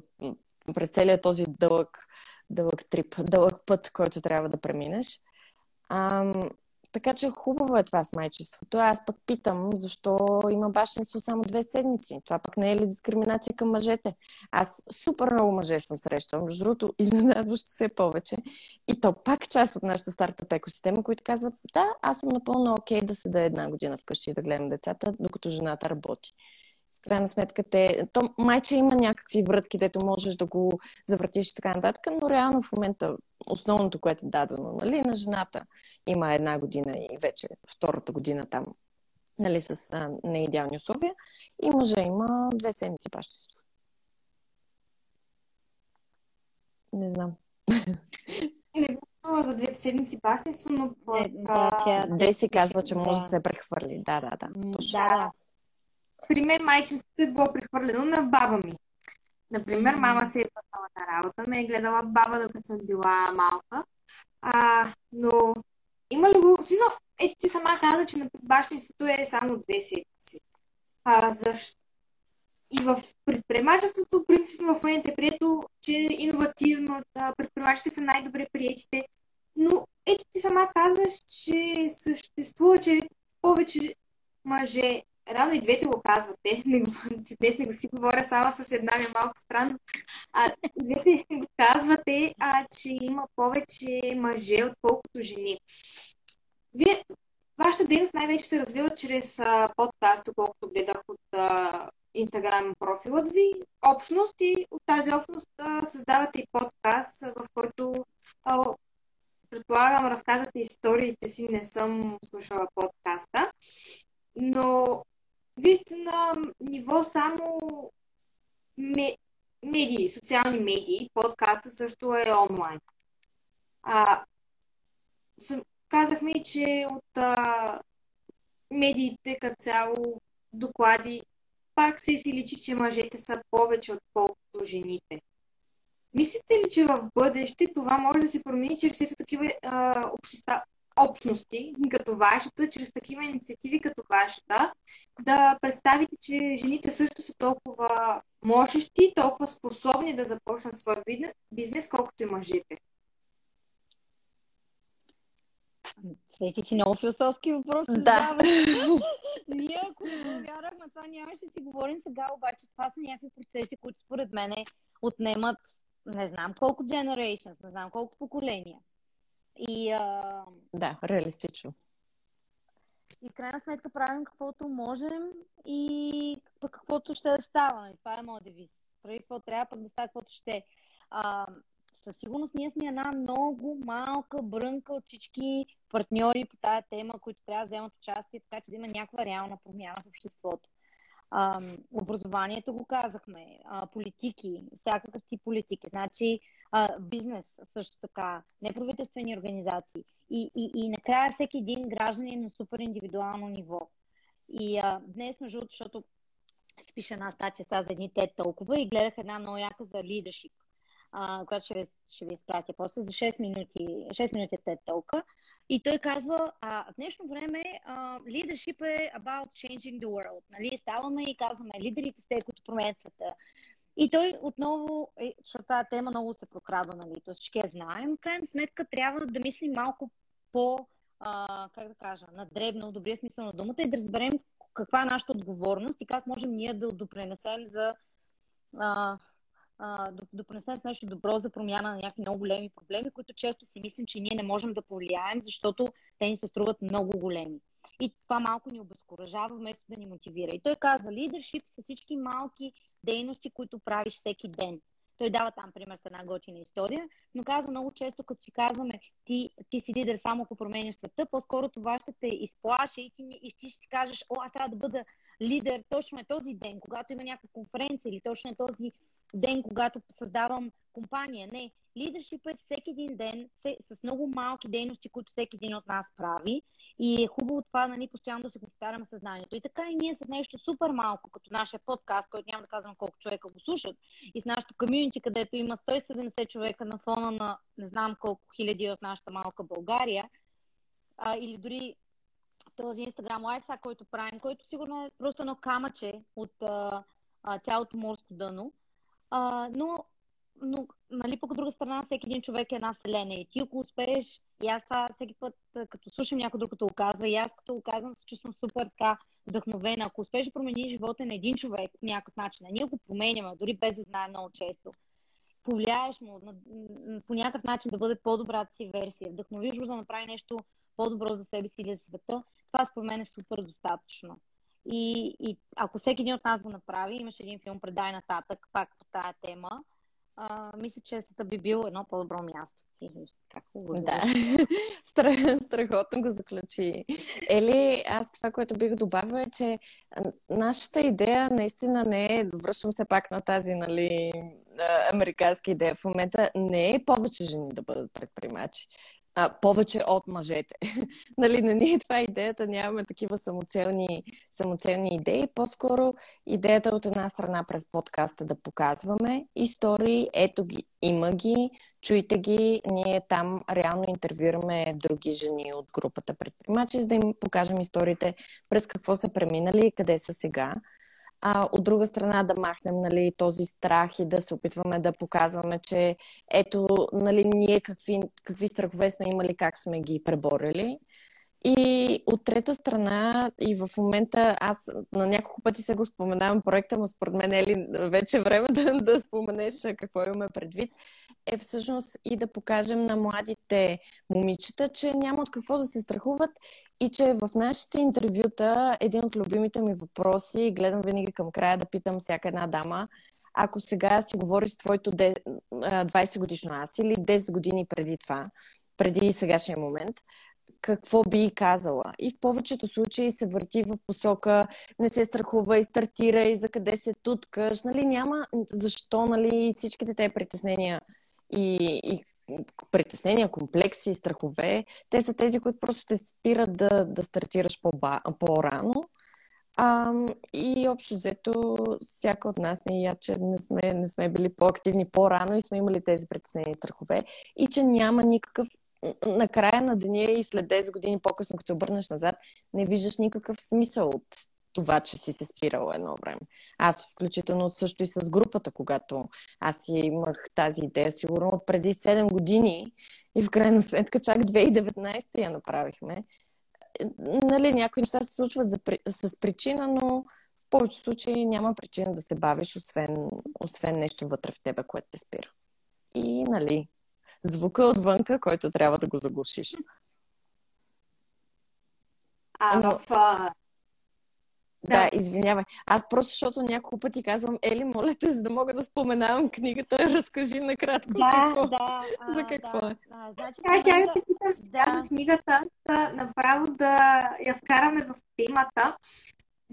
през целият този дълъг, дълъг трип, дълъг път, който трябва да преминеш. А, така че хубаво е това с майчеството. Аз пък питам, защо има бащинство само две седмици. Това пък не е ли дискриминация към мъжете? Аз супер много мъже съм срещала, между другото, изненадващо се повече. И то пак част от нашата стартъп екосистема, които казват, да, аз съм напълно окей okay да седа една година вкъщи и да гледам децата, докато жената работи в крайна сметка те... То майче има някакви врътки, дето можеш да го завъртиш и така нататък, но реално в момента основното, което е дадено нали, на жената, има една година и вече втората година там нали, с а, неидеални условия и мъжа има две седмици бащинство. Не знам. Не за две седмици бащинство, но пък... Да, тя... Деси казва, че може да се прехвърли. Да, да, да. Точно. Да, да при мен майчеството е било прехвърлено на баба ми. Например, мама се е върнала на работа, ме е гледала баба, докато съм била малка. А, но има ли го... Смисъл, ето ти сама каза, че на бащинството е само две седмици. А, защо? И в предприемачеството, принципно в момента е прието, че е иновативно, да, предприемачите са най-добре приетите. Но ето ти сама казваш, че съществува, че повече мъже Рано и двете го казвате, не че днес не го си говоря само с една ми малко странно. А, двете го казвате, а, че има повече мъже, отколкото жени. Вие, вашата дейност най-вече се развива чрез а, подкаст, колкото гледах от а, Инстаграм профилът ви, общност и от тази общност а, създавате и подкаст, в който а, предполагам, разказвате историите си, не съм слушала подкаста, но вие сте на ниво само медии, социални медии. Подкаста също е онлайн. А, казахме и, че от а, медиите като цяло доклади пак се си личи, че мъжете са повече отколкото жените. Мислите ли, че в бъдеще това може да се промени чрез такива а, общества, общности, като вашата, чрез такива инициативи като вашата, да представите, че жените също са толкова можещи, толкова способни да започнат своя бизнес, колкото и мъжете? Свети, че много философски въпрос да. Ние, ако не повярвахме, това нямаше да си говорим сега, обаче това са някакви процеси, които според мен отнемат не знам колко generations, не знам колко поколения. И, а... Да, реалистично. И в крайна сметка правим каквото можем и каквото ще да става. Нали? Това е моят девиз. Прави какво трябва, пък да става каквото ще. А, със сигурност ние сме една много малка брънка от всички партньори по тая тема, които трябва да вземат участие, така че да има някаква реална промяна в обществото. А, образованието го казахме, а, политики, всякакъв тип политики, значи а, бизнес също така, неправителствени организации и, и, и накрая всеки един гражданин на супер индивидуално ниво. И а, днес, между другото, защото спиша една статия сега за едни те толкова и гледах една много яка за лидершип, която ще ви, ще ви изпратя после за 6 минути, 6 минути те толка. И той казва, а, в днешно време а, leadership е about changing the world. Нали? Ставаме и казваме, лидерите сте, които променят света. И той отново, е, защото тази тема много се прокрадва, нали? То всички я знаем. Крайна сметка трябва да мислим малко по, а, как да кажа, надребно, в добрия смисъл на думата и да разберем каква е нашата отговорност и как можем ние да допренесем за а, да допринесем с нещо добро за промяна на някакви много големи проблеми, които често си мислим, че ние не можем да повлияем, защото те ни се струват много големи. И това малко ни обезкуражава, вместо да ни мотивира. И той казва, лидершип са всички малки дейности, които правиш всеки ден. Той дава там пример с една готина история, но казва много често, като си казваме, ти, ти си лидер само ако промениш света, по-скоро това ще те изплаше и ти, и ти ще си кажеш, о, аз трябва да бъда лидер точно е този ден, когато има някаква конференция или точно е този ден, когато създавам компания. Не, лидершип е всеки един ден с, много малки дейности, които всеки един от нас прави. И е хубаво това нали, постоянно да се повтаряме съзнанието. И така и ние с нещо супер малко, като нашия подкаст, който няма да казвам колко човека го слушат, и с нашото комьюнити, където има 170 човека на фона на не знам колко хиляди от нашата малка България, а, или дори този Instagram Live, който правим, който сигурно е просто едно камъче от а, а, цялото морско дъно. А, но, но нали, от друга страна, всеки един човек е една вселена. И ти ако успееш, и аз това всеки път, като слушам някой друг, като го казва, и аз като го казвам, се чувствам супер така вдъхновена. Ако успееш да промениш живота на един човек по някакъв начин, а ние го променяме, дори без да знаем много често, повлияеш му на, по някакъв начин да бъде по-добрата си версия, вдъхновиш го да направи нещо по-добро за себе си или за света, това според мен е супер достатъчно. И, и ако всеки един от нас го направи, имаше един филм Предай нататък, пак по тая тема, а, мисля, че света би бил едно по-добро място. Как го да, страхотно го заключи. Ели, аз това, което бих добавила е, че нашата идея наистина не е, връщам се пак на тази, нали, американска идея в момента, не е повече жени да бъдат предприемачи а, повече от мъжете. нали, не ни е това идеята, нямаме такива самоцелни, самоцелни идеи. По-скоро идеята е от една страна през подкаста да показваме истории, ето ги, има ги, чуйте ги. Ние там реално интервюираме други жени от групата предприемачи, за да им покажем историите през какво са преминали и къде са сега а, от друга страна да махнем нали, този страх и да се опитваме да показваме, че ето нали, ние какви, какви страхове сме имали, как сме ги преборили. И от трета страна, и в момента аз на няколко пъти се го споменавам проекта, но според мен е ли вече време да, да споменеш какво имаме предвид, е всъщност и да покажем на младите момичета, че няма от какво да се страхуват и че в нашите интервюта един от любимите ми въпроси, гледам винаги към края да питам всяка една дама, ако сега си говориш с твоето 20 годишно аз или 10 години преди това, преди сегашния момент, какво би казала. И в повечето случаи се върти в посока не се страхува и стартира и за къде се туткаш. Нали, няма защо нали, всичките те притеснения и, и притеснения, комплекси, страхове. Те са тези, които просто те спират да, да стартираш по-рано. А, и общо взето, всяка от нас не я, че не сме, не сме били по-активни по-рано и сме имали тези притеснения и страхове. И че няма никакъв накрая на деня и след 10 години по-късно, като се обърнеш назад, не виждаш никакъв смисъл от това, че си се спирала едно време. Аз включително също и с групата, когато аз имах тази идея, сигурно от преди 7 години и в крайна сметка чак 2019 я направихме. Нали, някои неща се случват за, с причина, но в повечето случаи няма причина да се бавиш, освен, освен нещо вътре в тебе, което те спира. И, нали, звука отвънка, който трябва да го заглушиш. А Но... в да, да, извинявай. Аз просто, защото няколко пъти казвам, Ели, моля те, за да мога да споменавам книгата, разкажи накратко да, какво, да, а, за какво да, е. Да, значи, да, ще да те питам да. книгата, да, направо да я вкараме в темата.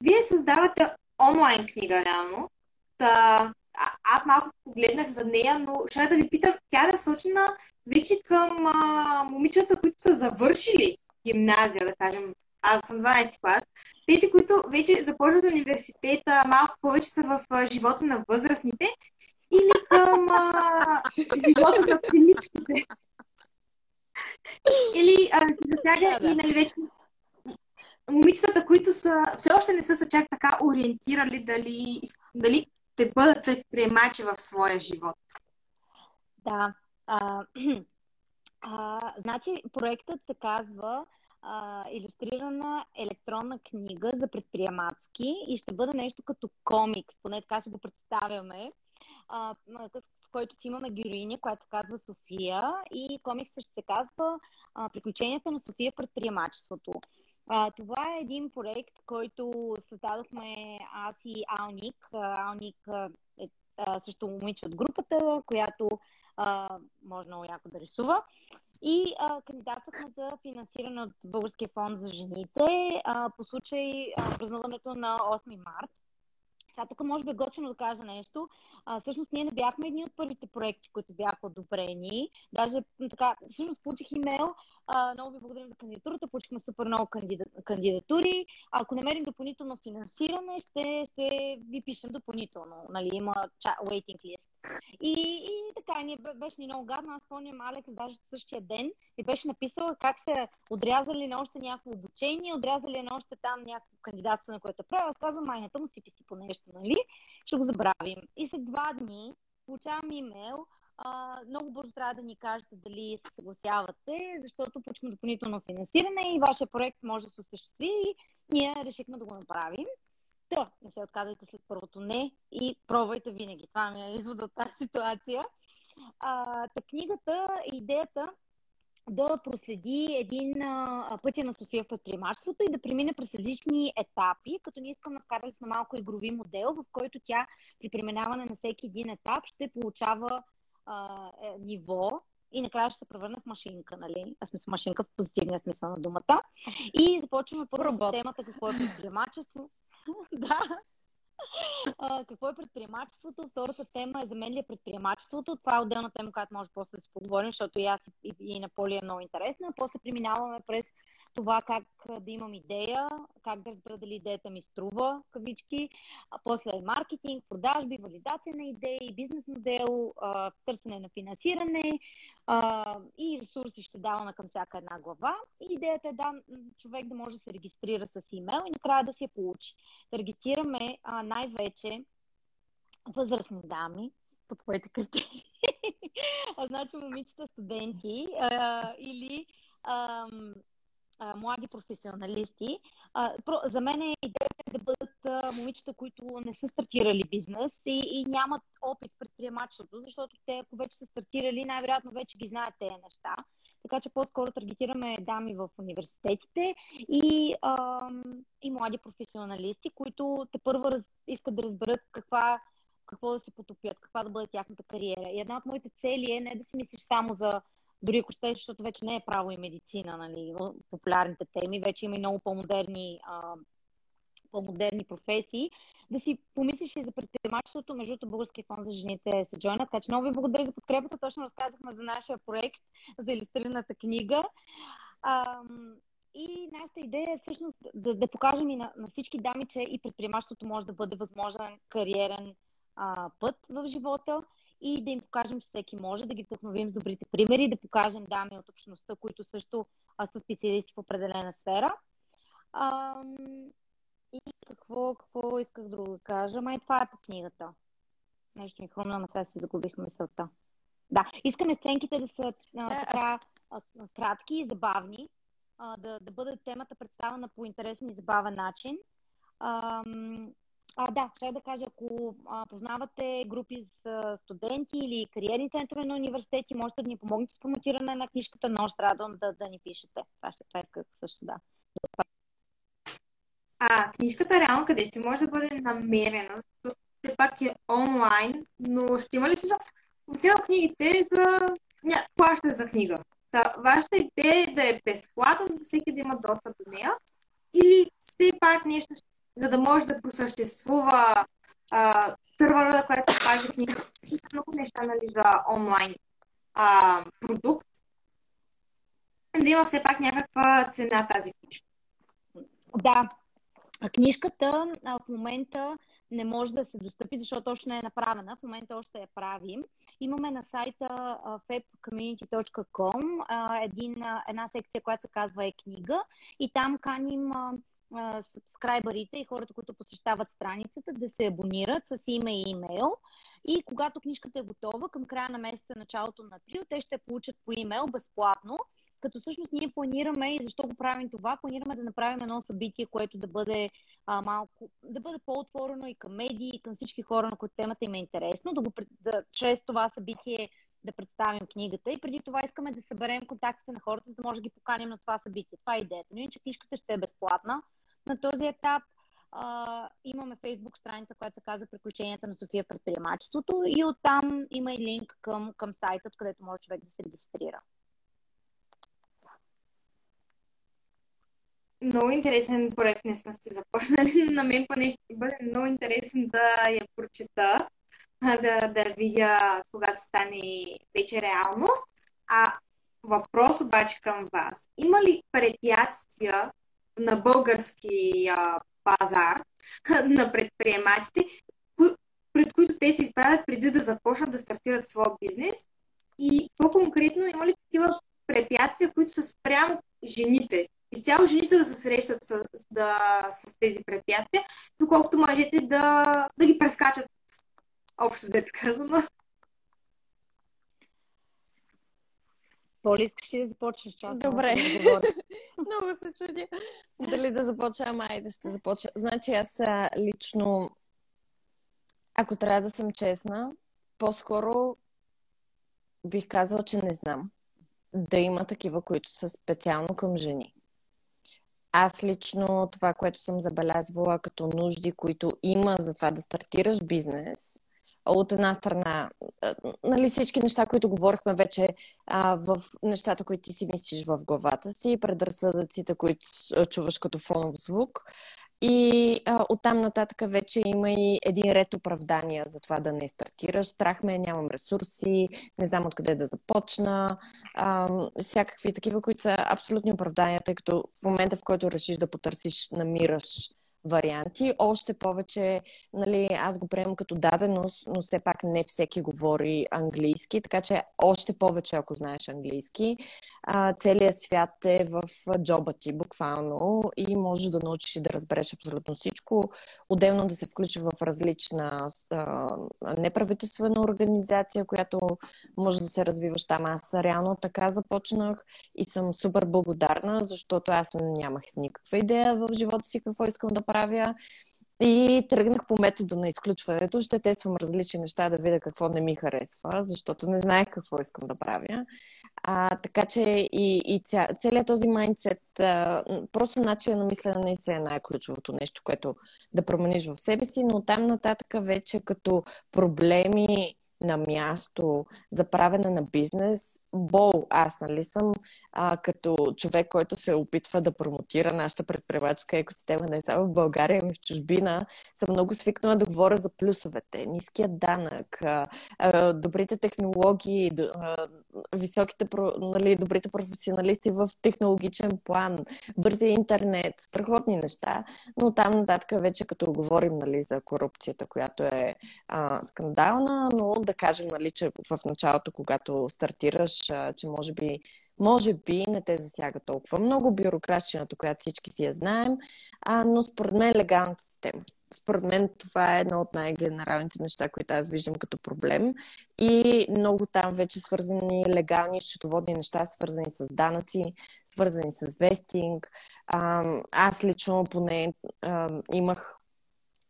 Вие създавате онлайн книга, реално. Та, а, аз малко погледнах за нея, но ще да ви питам, тя е насочена вече към а, момичета, които са завършили гимназия, да кажем, аз съм 12 клас, тези, които вече започват университета, малко повече са в а, живота на възрастните или към а, живота на клиничките. Или а, засяга да. и нали, вече момичетата, които са, все още не са се чак така ориентирали дали, дали те бъдат предприемачи в своя живот. Да. А, а, значи, проектът се казва а, иллюстрирана електронна книга за предприемачки и ще бъде нещо като комикс, поне така ще го представяме, а, в който си имаме героиня, която се казва София и комиксът ще се казва а, Приключенията на София в предприемачеството. А, това е един проект, който създадохме аз и Алник. Алник е също момиче от групата, която а, може много яко да рисува. И а, кандидатствахме за финансиране от Българския фонд за жените а, по случай а, празнуването на 8 март. Сега тук може би е готино да кажа нещо. А, всъщност ние не бяхме едни от първите проекти, които бяха одобрени. Даже така, всъщност получих имейл. Много ви благодарим за кандидатурата. Получихме супер много кандида, кандидатури. Ако намерим допълнително финансиране, ще, ще ви пишем допълнително. Нали, има waiting list. И, и така, ние беше ни много гадно. Аз спомням Алекс даже същия ден и беше написала как са отрязали на още някакво обучение, отрязали на още там някакво кандидатство, на което правил. Аз казвам, майната му си писи по нещо нали? Ще го забравим. И след два дни получавам имейл, а, много бързо трябва да ни кажете дали се съгласявате, защото получихме допълнително финансиране и вашия проект може да се осъществи и ние решихме да го направим. Та, не се отказвайте след първото не и пробвайте винаги. Това ми е извод от тази ситуация. А, та книгата, идеята да проследи един пътя на София в предприемачеството и да премине през различни етапи, като ние искаме да вкарали сме малко игрови модел, в който тя при преминаване на всеки един етап ще получава а, е, ниво и накрая ще се превърне в машинка, нали? Аз смисъл машинка в позитивния смисъл на думата. И започваме първо с темата какво е предприемачество. да, какво е предприемачеството? Втората тема е за мен ли е предприемачеството. Това е отделна тема, която може после да си поговорим, защото и аз и, и на Поли е много интересна. После преминаваме през това как да имам идея, как да разбера дали идеята ми струва, кавички, а после маркетинг, продажби, валидация на идеи, бизнес модел, търсене на финансиране и ресурси ще даваме към всяка една глава. И идеята е да човек да може да се регистрира с имейл и накрая да си я получи. Таргетираме най-вече възрастни дами, по твоите критерии. значи момичета студенти а, или а, а, млади професионалисти. А, про, за мен е идеята да бъдат а, момичета, които не са стартирали бизнес и, и нямат опит в предприемачеството, защото те, ако вече са стартирали, най-вероятно вече ги знаят тези неща. Така че по-скоро таргетираме дами в университетите и, а, и млади професионалисти, които те първо раз, искат да разберат каква какво да се потопят, каква да бъде тяхната кариера. И една от моите цели е не да си мислиш само за дори ако ще, защото вече не е право и медицина, нали, популярните теми, вече има и много по-модерни а, по-модерни професии, да си помислиш и за предприемачеството. Между другото, Българския фонд за жените се джойна. Така че много ви благодаря за подкрепата. Точно разказахме за нашия проект, за иллюстрираната книга. А, и нашата идея е всъщност да, да покажем и на, на всички дами, че и предприемачеството може да бъде възможен кариерен а, път в живота и да им покажем, че всеки може, да ги вдъхновим с добрите примери, да покажем дами от общността, които също а, са специалисти в определена сфера. А, и какво, какво исках друго да кажа? Май това е по книгата. Нещо ми хрумна, но сега си загубих мисълта. Да, искаме сценките да са а, е, така а, кратки и забавни, а, да, да бъде темата представена по интересен и забавен начин. А, а, да, ще да кажа, ако а, познавате групи с студенти или кариерни центрове на университети, можете да ни помогнете с промотиране на книжката, но ще радвам да, да ни пишете. Това ще това също, да. А, книжката реално къде ще може да бъде намерена? Защото пак е онлайн, но ще има ли смисъл? Отивам книгите за... Ня, плащане за книга. Та, вашата идея е да е безплатно, всеки да има достъп до нея? Или все пак нещо, за да може да просъществува сървъра, която пази книга? Много неща нали, за онлайн а, продукт. Да има все пак някаква цена тази книжка. Да, а книжката а, в момента не може да се достъпи, защото още не е направена. В момента още я правим. Имаме на сайта uh, една секция, която се казва е книга и там каним uh, сабскрайбърите и хората, които посещават страницата, да се абонират с име и имейл. И когато книжката е готова, към края на месеца, началото на април, те ще получат по имейл безплатно като всъщност ние планираме и защо го правим това, планираме да направим едно събитие, което да бъде а, малко, да бъде по-отворено и към медии, и към всички хора, на които темата им е интересно, да го, да, чрез това събитие да представим книгата и преди това искаме да съберем контактите на хората, за да може да ги поканим на това събитие. Това е идеята. Но иначе книжката ще е безплатна на този етап. Uh, имаме фейсбук страница, която се казва Приключенията на София предприемачеството и оттам има и линк към, към сайта, откъдето може човек да се регистрира. много интересен проект не сте започнали. На мен поне ще бъде много интересно да я прочета, да, да видя, когато стане вече реалност. А въпрос обаче към вас. Има ли препятствия на български а, пазар на предприемачите, пред които те се изправят преди да започнат да стартират своя бизнес? И по-конкретно, има ли такива препятствия, които са спрямо жените? изцяло жените да се срещат с, да, с тези препятствия, доколкото мъжете да, да ги прескачат общо с бед казано. Поли, искаш ли да започнеш? Част, Добре. Да Много се чудя дали да започна, ама айде ще започна. Значи аз лично, ако трябва да съм честна, по-скоро бих казала, че не знам да има такива, които са специално към жени. Аз лично това, което съм забелязвала като нужди, които има за това да стартираш бизнес, от една страна, нали, всички неща, които говорихме вече а, в нещата, които ти си мислиш в главата си, предразсъдъците, които чуваш като фонов звук, и а, оттам нататък вече има и един ред оправдания за това да не стартираш. Страх ме, нямам ресурси, не знам откъде да започна. А, всякакви такива, които са абсолютни оправдания, тъй като в момента, в който решиш да потърсиш, намираш варианти. Още повече, нали, аз го приемам като даденост, но все пак не всеки говори английски, така че още повече, ако знаеш английски, целият свят е в джоба ти, буквално, и можеш да научиш и да разбереш абсолютно всичко. Отделно да се включи в различна неправителствена организация, която може да се развиваш там. Аз реално така започнах и съм супер благодарна, защото аз нямах никаква идея в живота си какво искам да правя. И тръгнах по метода на изключването. Ще тествам различни неща да видя какво не ми харесва, защото не знаех какво искам да правя. А, така че и, и ця, целият този майндсет, просто начин на мислене се е най-ключовото нещо, което да промениш в себе си, но там нататък вече като проблеми на място за правене на бизнес, бол. Аз, нали, съм а, като човек, който се опитва да промотира нашата предприемаческа екосистема не само в България, ами в чужбина, съм много свикнала да говоря за плюсовете. Ниският данък, а, а, добрите технологии, а, високите, нали, добрите професионалисти в технологичен план, бързия интернет, страхотни неща, но там нататък вече като говорим нали, за корупцията, която е а, скандална, но да кажем, нали, че в началото, когато стартираш че може би може би не те засяга толкова много бюрократичната, която всички си я знаем, а, но според мен е легалната система. Според мен това е едно от най-генералните неща, които аз виждам като проблем. И много там вече свързани легални счетоводни неща, свързани с данъци, свързани с вестинг. Аз лично поне имах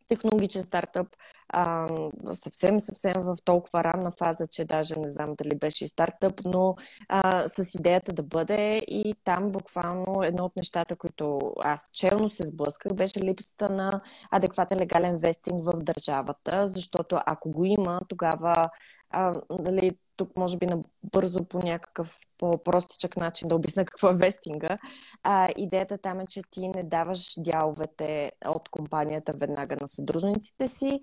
технологичен стартъп, а, съвсем, съвсем в толкова ранна фаза, че даже не знам дали беше и стартъп, но а, с идеята да бъде и там буквално едно от нещата, които аз челно се сблъсках, беше липсата на адекватен легален вестинг в държавата, защото ако го има, тогава а, дали, тук може би набързо по някакъв по-простичък начин да обясня какво е вестинга. А, идеята там е, че ти не даваш дяловете от компанията веднага на съдружниците си,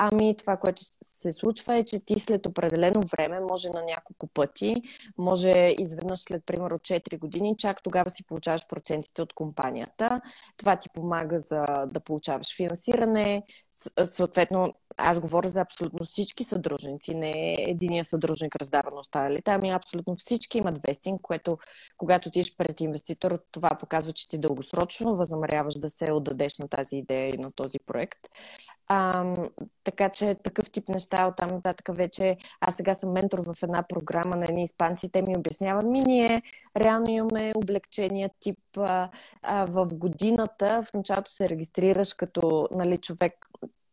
Ами това, което се случва е, че ти след определено време, може на няколко пъти, може изведнъж след примерно 4 години, чак тогава си получаваш процентите от компанията. Това ти помага за да получаваш финансиране. Съответно, аз говоря за абсолютно всички съдружници, не единия съдружник раздава на останалите, ами абсолютно всички имат вестинг, което когато ти пред инвеститор, това показва, че ти дългосрочно възнамеряваш да се отдадеш на тази идея и на този проект. А, така че такъв тип неща от там нататък вече. Аз сега съм ментор в една програма на едни испанци. Те ми обясняват, ми ние реално имаме облегчения тип а, а, в годината. В началото се регистрираш като нали, човек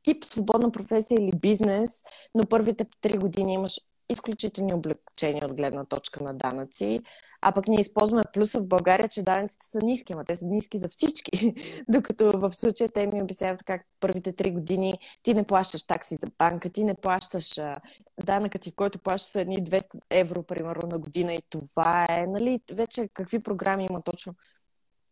тип свободна професия или бизнес, но първите три години имаш изключителни облегчения от гледна точка на данъци. А пък ние използваме плюса в България, че данъците са ниски, ама те са ниски за всички. Докато в случая те ми обясняват как първите три години ти не плащаш такси за банка, ти не плащаш данъкът ти, който плащаш са едни 200 евро, примерно, на година и това е, нали, вече какви програми има точно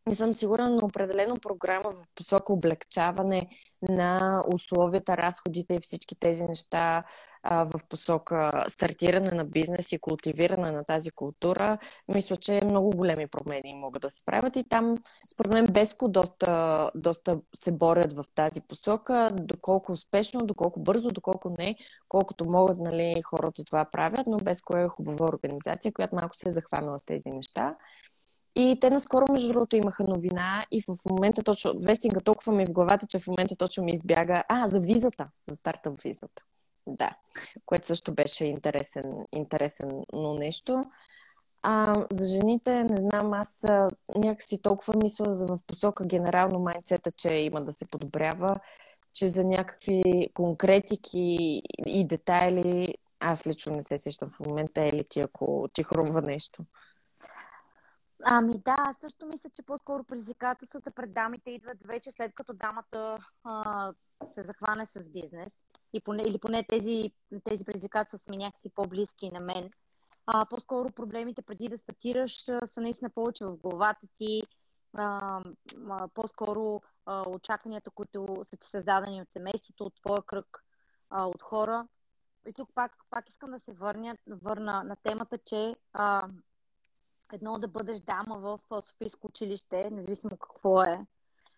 не съм сигурна, но определено програма в посока облегчаване на условията, разходите и всички тези неща а, в посока стартиране на бизнес и култивиране на тази култура, мисля, че много големи промени могат да се правят и там, според мен, Беско доста, доста се борят в тази посока, доколко успешно, доколко бързо, доколко не, колкото могат нали, хората това правят, но Беско е хубава организация, която малко се е захванала с тези неща. И те наскоро, между другото, имаха новина и в момента точно, вестинга толкова ми е в главата, че в момента точно ми избяга, а, за визата, за стартъп визата. Да, което също беше интересен, интересен нещо. А, за жените, не знам, аз някакси толкова мисля за в посока генерално майнцета, че има да се подобрява, че за някакви конкретики и детайли аз лично не се сещам в момента, е ли ти, ако ти хрумва нещо. Ами да, аз също мисля, че по-скоро предизвикателствата пред дамите идват вече след като дамата а, се захване с бизнес. И поне, или поне тези, тези предизвикателства са ми някакси по-близки на мен. А, по-скоро проблемите преди да стартираш са наистина повече в главата ти. А, по-скоро а, очакванията, които са ти създадени от семейството, от твоя кръг, а, от хора. И тук пак, пак искам да се върня, върна на темата, че а, едно да бъдеш дама в Софийско училище, независимо какво е,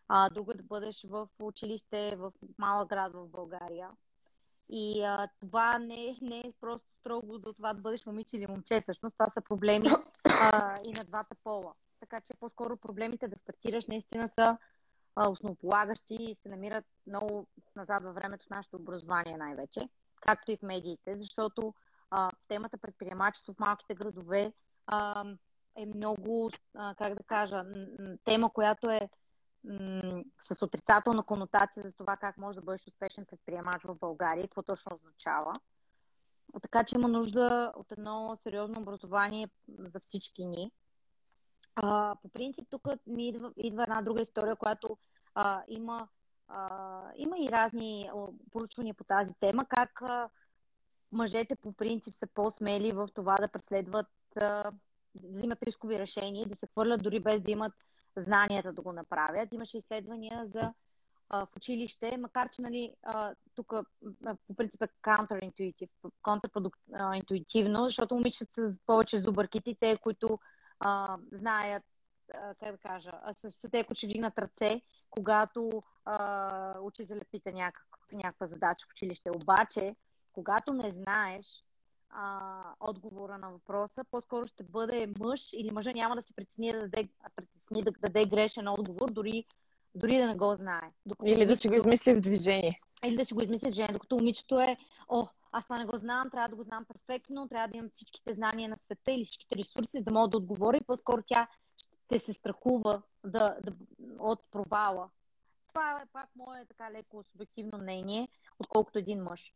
а, друго да бъдеш в училище в малък град в България. И а, това не, не е просто строго до това да бъдеш момиче или момче. Всъщност това са проблеми а, и на двата пола. Така че по-скоро проблемите да стартираш наистина са а, основополагащи и се намират много назад във времето в нашето образование най-вече, както и в медиите, защото а, темата предприемачество в малките градове а, е много, а, как да кажа, тема, която е м- с отрицателна конотация за това как може да бъдеш успешен предприемач в България и какво точно означава. Така че има нужда от едно сериозно образование за всички ни. А, по принцип, тук ми идва, идва една друга история, която а, има, а, има и разни поручвания по тази тема, как а, мъжете по принцип са по-смели в това да преследват да взимат рискови решения, да се хвърлят дори без да имат знанията да го направят. Имаше изследвания за в училище, макар че нали, тук по принцип е контрпродуктивно, защото момичетата са повече с добърките те, които а, знаят, а, как да кажа, са, са те, които ще вдигнат ръце, когато а, учителят пита някак, някаква задача в училище. Обаче, когато не знаеш а, отговора на въпроса, по-скоро ще бъде мъж или мъжа няма да се притесни да даде, притесни да даде грешен отговор, дори дори да не го знае. Докато Или да си го измисли в движение. Или да си го измисли в движение, докато момичето е, о, аз това не го знам, трябва да го знам перфектно, трябва да имам всичките знания на света или всичките ресурси, за да мога да отговоря по-скоро тя ще се страхува да, да, от провала. Това е пак мое така леко субективно мнение, отколкото един мъж.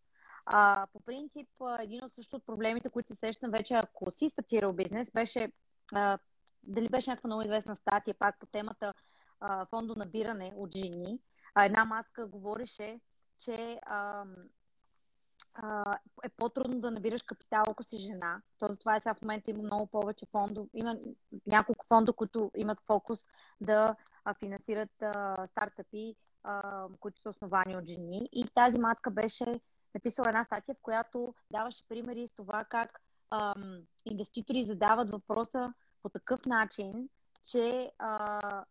А, по принцип, един от също от проблемите, които се сещам вече, ако си стартирал бизнес, беше а, дали беше някаква много известна статия пак по темата а, фондо набиране от жени. А, една матка говореше, че а, а, е по-трудно да набираш капитал, ако си жена. То затова е сега в момента има много повече фондо. Има няколко фонда, които имат фокус да финансират а, стартъпи, а, които са основани от жени. И тази матка беше написала една статия, в която даваше примери с това как а, инвеститори задават въпроса по такъв начин, че а,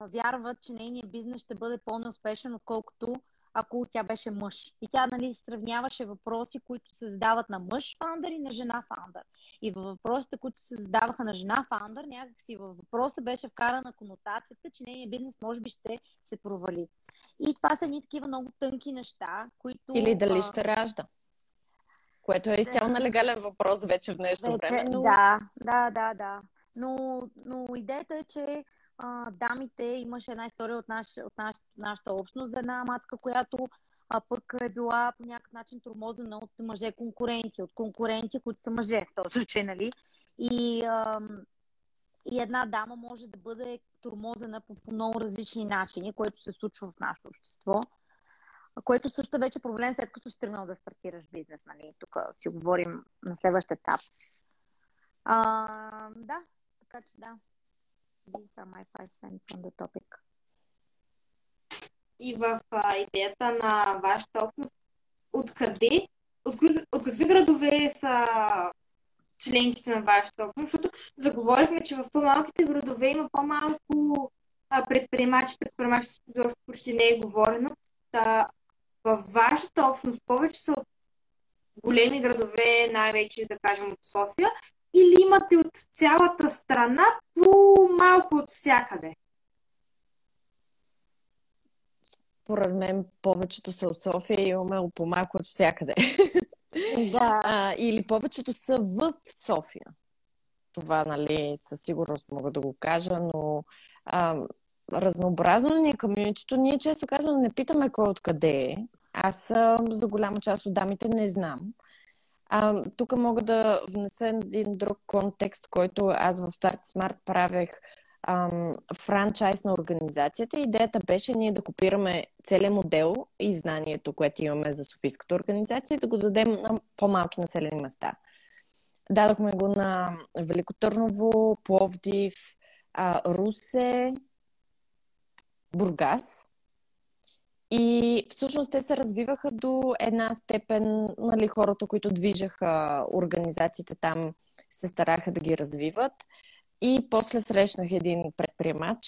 вярват, че нейният бизнес ще бъде по-неуспешен, отколкото ако тя беше мъж. И тя нали, сравняваше въпроси, които се задават на мъж фаундър и на жена фаундър. И във въпросите, които се задаваха на жена фаундър, някакси във въпроса беше вкарана конотацията, че нейният бизнес може би ще се провали. И това са ни такива много тънки неща, които... Или дали ще ражда. Което е изцяло легален въпрос вече в днешно време. Но... Да, да, да, да. Но, но идеята е, че а, дамите, имаше една история от, наш, от наш, нашата общност за една матка, която а, пък е била по някакъв начин тормозена от мъже конкуренти, от конкуренти, които са мъже в този случай, нали? И, а, и една дама може да бъде тормозена по, по много различни начини, което се случва в нашето общество. Което също е вече проблем след като си тръгнал да стартираш бизнес, нали? Тук си говорим на следващ етап. А, да, така че да. These are my five cents on the topic. И в а, идеята на вашата общност, откъде, от, от какви градове са членките на вашата общност? Защото заговорихме, че в по-малките градове има по-малко предприемачи, предприемачи почти не е говорено. Та, във вашата общност повече са от големи градове, най-вече да кажем от София, или имате от цялата страна по малко от всякъде? Според мен повечето са от София и имаме по малко от всякъде. Да. А, или повечето са в София. Това, нали, със сигурност мога да го кажа, но а, разнообразно ни е комьюнитито. Ние често казвам, не питаме кой откъде е. Аз а, за голяма част от дамите не знам. А, тук мога да внеса един друг контекст, който аз в Start Smart правех ам, франчайз на организацията. Идеята беше ние да копираме целият модел и знанието, което имаме за Софийската организация и да го дадем на по-малки населени места. Дадохме го на Велико Търново, Пловдив, а, Русе, Бургас. И всъщност те се развиваха до една степен, нали, хората, които движаха организациите там, се стараха да ги развиват. И после срещнах един предприемач,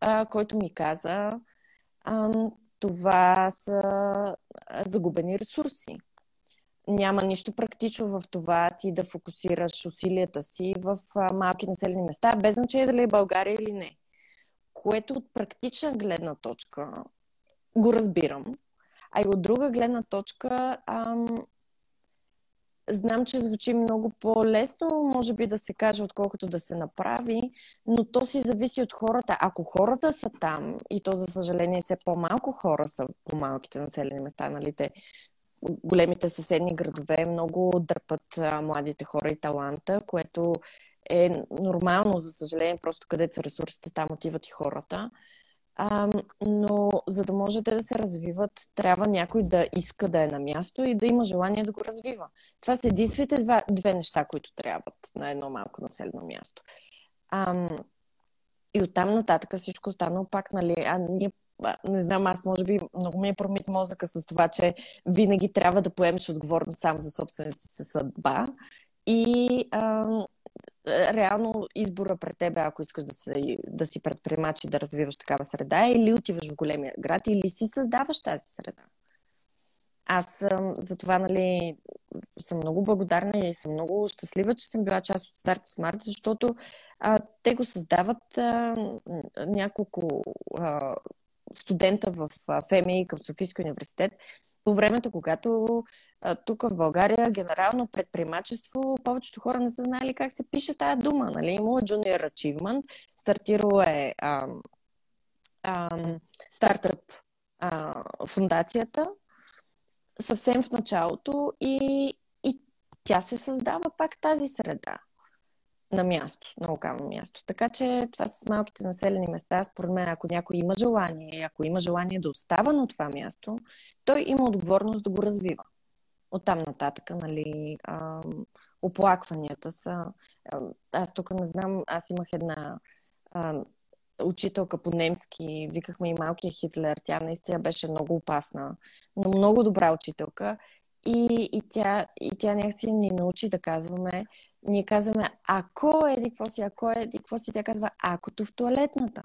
а, който ми каза, а, това са загубени ресурси. Няма нищо практично в това ти да фокусираш усилията си в малки населени места, без значение дали е България или не. Което от практична гледна точка го разбирам. А и от друга гледна точка, ам, знам, че звучи много по-лесно, може би да се каже, отколкото да се направи, но то си зависи от хората. Ако хората са там, и то за съжаление все по-малко хора са по малките населени места, нали те големите съседни градове много дърпат а, младите хора и таланта, което е нормално, за съжаление, просто където са ресурсите, там отиват и хората. А, но за да можете да се развиват, трябва някой да иска да е на място и да има желание да го развива. Това са единствените два, две неща, които трябват на едно малко населено място. А, и оттам нататък всичко останало пак, нали, а ние не знам, аз може би много ми е промит мозъка с това, че винаги трябва да поемеш отговорност сам за собствената си съдба. И а, реално избора пред тебе, ако искаш да, се, да си предприемач и да развиваш такава среда, или отиваш в големия град, или си създаваш тази среда. Аз съм за това, нали, съм много благодарна и съм много щастлива, че съм била част от Старт Смарт, защото а, те го създават а, няколко а, студента в ФМИ към Софийския университет, по времето, когато тук в България генерално предприемачество, повечето хора не са знали как се пише тая дума. Нали? Имало Junior Achievement, стартирало е стартъп фундацията съвсем в началото и, и тя се създава пак тази среда на място, на локално място. Така че това с малките населени места, според мен, ако някой има желание, ако има желание да остава на това място, той има отговорност да го развива. Оттам нататък, нали, а, оплакванията са... А, аз тук не знам, аз имах една а, учителка по немски, викахме и малкия Хитлер. Тя наистина беше много опасна, но много добра учителка. И, и, тя, и тя някакси ни научи да казваме, ние казваме, ако е какво си, ако е какво си, тя казва, акото в туалетната.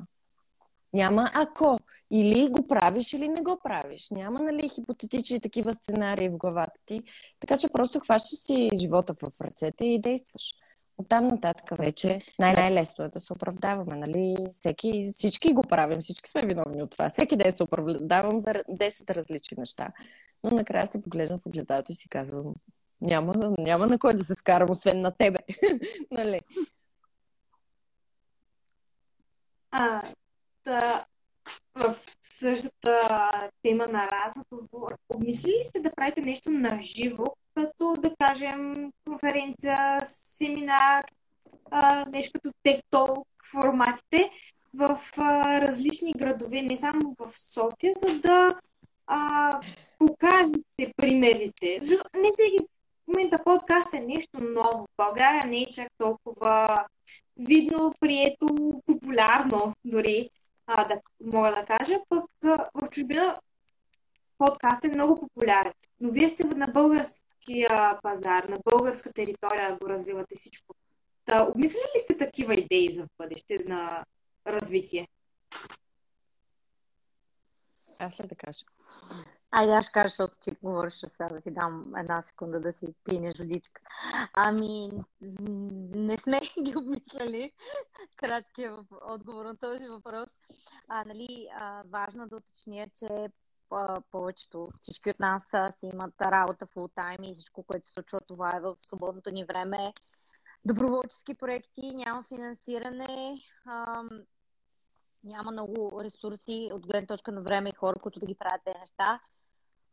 Няма ако. Или го правиш, или не го правиш. Няма, нали, хипотетични такива сценарии в главата ти. Така че просто хващаш си живота в ръцете и действаш. Оттам нататък вече най- най-лесно е да се оправдаваме. Нали? Всеки, всички го правим, всички сме виновни от това. Всеки ден се оправдавам за 10 различни неща. Но накрая се поглеждам в огледалото и си казвам, няма, няма на кой да се скарам, освен на тебе. нали? А, та, в същата тема на разговор, обмислили ли сте да правите нещо на живо, като да кажем конференция, семинар, а, нещо като TikTok форматите в а, различни градове, не само в София, за да а, покажете примерите. Защото не всеки в момента подкаст е нещо ново. В България не е чак толкова видно, прието, популярно дори, а, да мога да кажа. Пък в чужбина подкаст е много популярен. Но вие сте на българския пазар, на българска територия го развивате всичко. Та, обмислили ли сте такива идеи за бъдеще на развитие? Аз ли да кажа? Айде, аз ще кажа, защото ти говориш сега да ти дам една секунда да си пинеш водичка. Ами, не сме ги обмисляли. Краткият отговор на този въпрос. А, нали, а, важно да уточня, че повечето, всички от нас си имат работа фул тайм и всичко, което се случва, това е в свободното ни време. Доброволчески проекти, няма финансиране, няма много ресурси от гледна точка на време и хора, които да ги правят тези неща.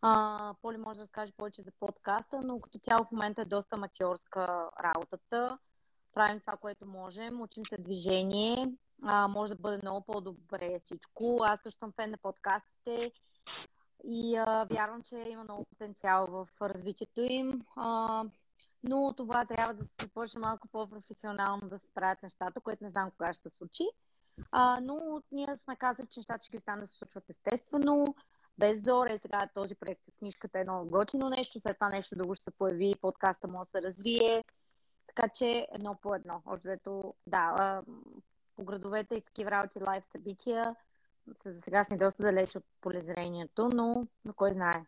А, Поли може да разкаже повече за подкаста, но като цяло в момента е доста матьорска работата. Правим това, което можем, учим се движение, а, може да бъде много по-добре всичко. Аз също съм фен на подкастите и а, вярвам, че има много потенциал в развитието им. А, но това трябва да се започне малко по-професионално да се правят нещата, което не знам кога ще се случи. А, но ние сме казали, че нещата ще ги останат да се случват естествено, без зора. Сега този проект с книжката е много готино нещо, след това нещо друго ще се появи, подкаста може да се развие. Така че едно по едно. Зато, да, по градовете и такива работи, лайв събития, за сега сме доста далеч от полезрението, но, но кой знае.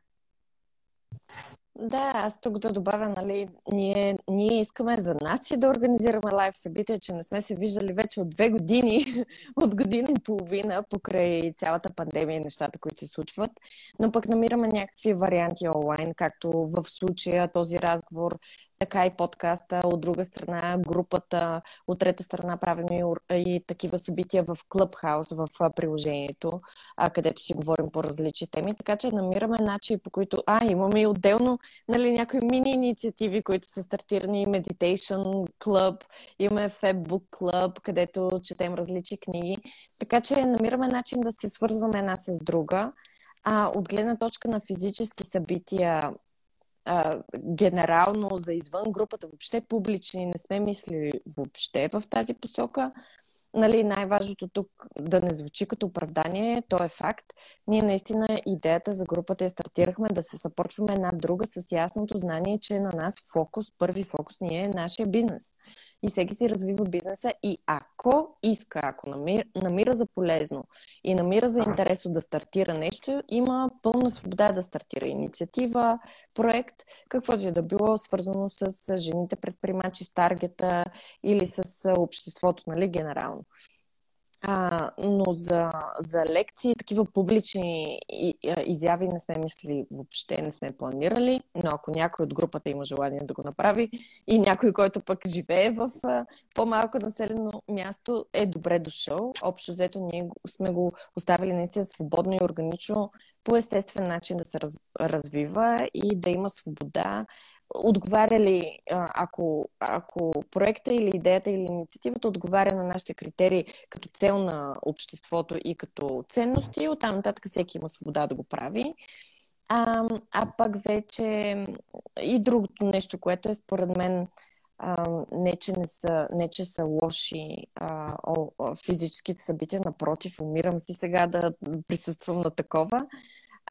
Да, аз тук да добавя, нали, ние, ние искаме за нас си да организираме лайв събития, че не сме се виждали вече от две години, от година и половина, покрай цялата пандемия и нещата, които се случват, но пък намираме някакви варианти онлайн, както в случая този разговор така и подкаста, от друга страна групата, от трета страна правим и, и такива събития в Clubhouse, в приложението, а, където си говорим по различни теми, така че намираме начин по които... А, имаме и отделно нали, някои мини инициативи, които са стартирани, Meditation Club, имаме Facebook Club, където четем различни книги, така че намираме начин да се свързваме една с друга. А от гледна точка на физически събития, а, генерално за извън групата, въобще публични, не сме мислили въобще в тази посока нали, най-важното тук да не звучи като оправдание, то е факт. Ние наистина идеята за групата я стартирахме да се съпорчваме една друга с ясното знание, че на нас фокус, първи фокус ни е нашия бизнес. И всеки си развива бизнеса и ако иска, ако намира, намира за полезно и намира за интересно да стартира нещо, има пълна свобода да стартира инициатива, проект, каквото е да било свързано с жените предприемачи, с таргета или с обществото, нали, генерално. А, но за, за лекции, такива публични изяви не сме мислили въобще, не сме планирали, но ако някой от групата има желание да го направи и някой, който пък живее в а, по-малко населено място, е добре дошъл. Общо взето ние сме го оставили наистина свободно и органично по естествен начин да се раз, развива и да има свобода отговаря ли, ако, ако проекта или идеята или инициативата отговаря на нашите критерии като цел на обществото и като ценности, оттам нататък всеки има свобода да го прави. А, а пък вече и другото нещо, което е според мен не, че не са, не, че са лоши а, о, физическите събития, напротив, умирам си сега да присъствам на такова.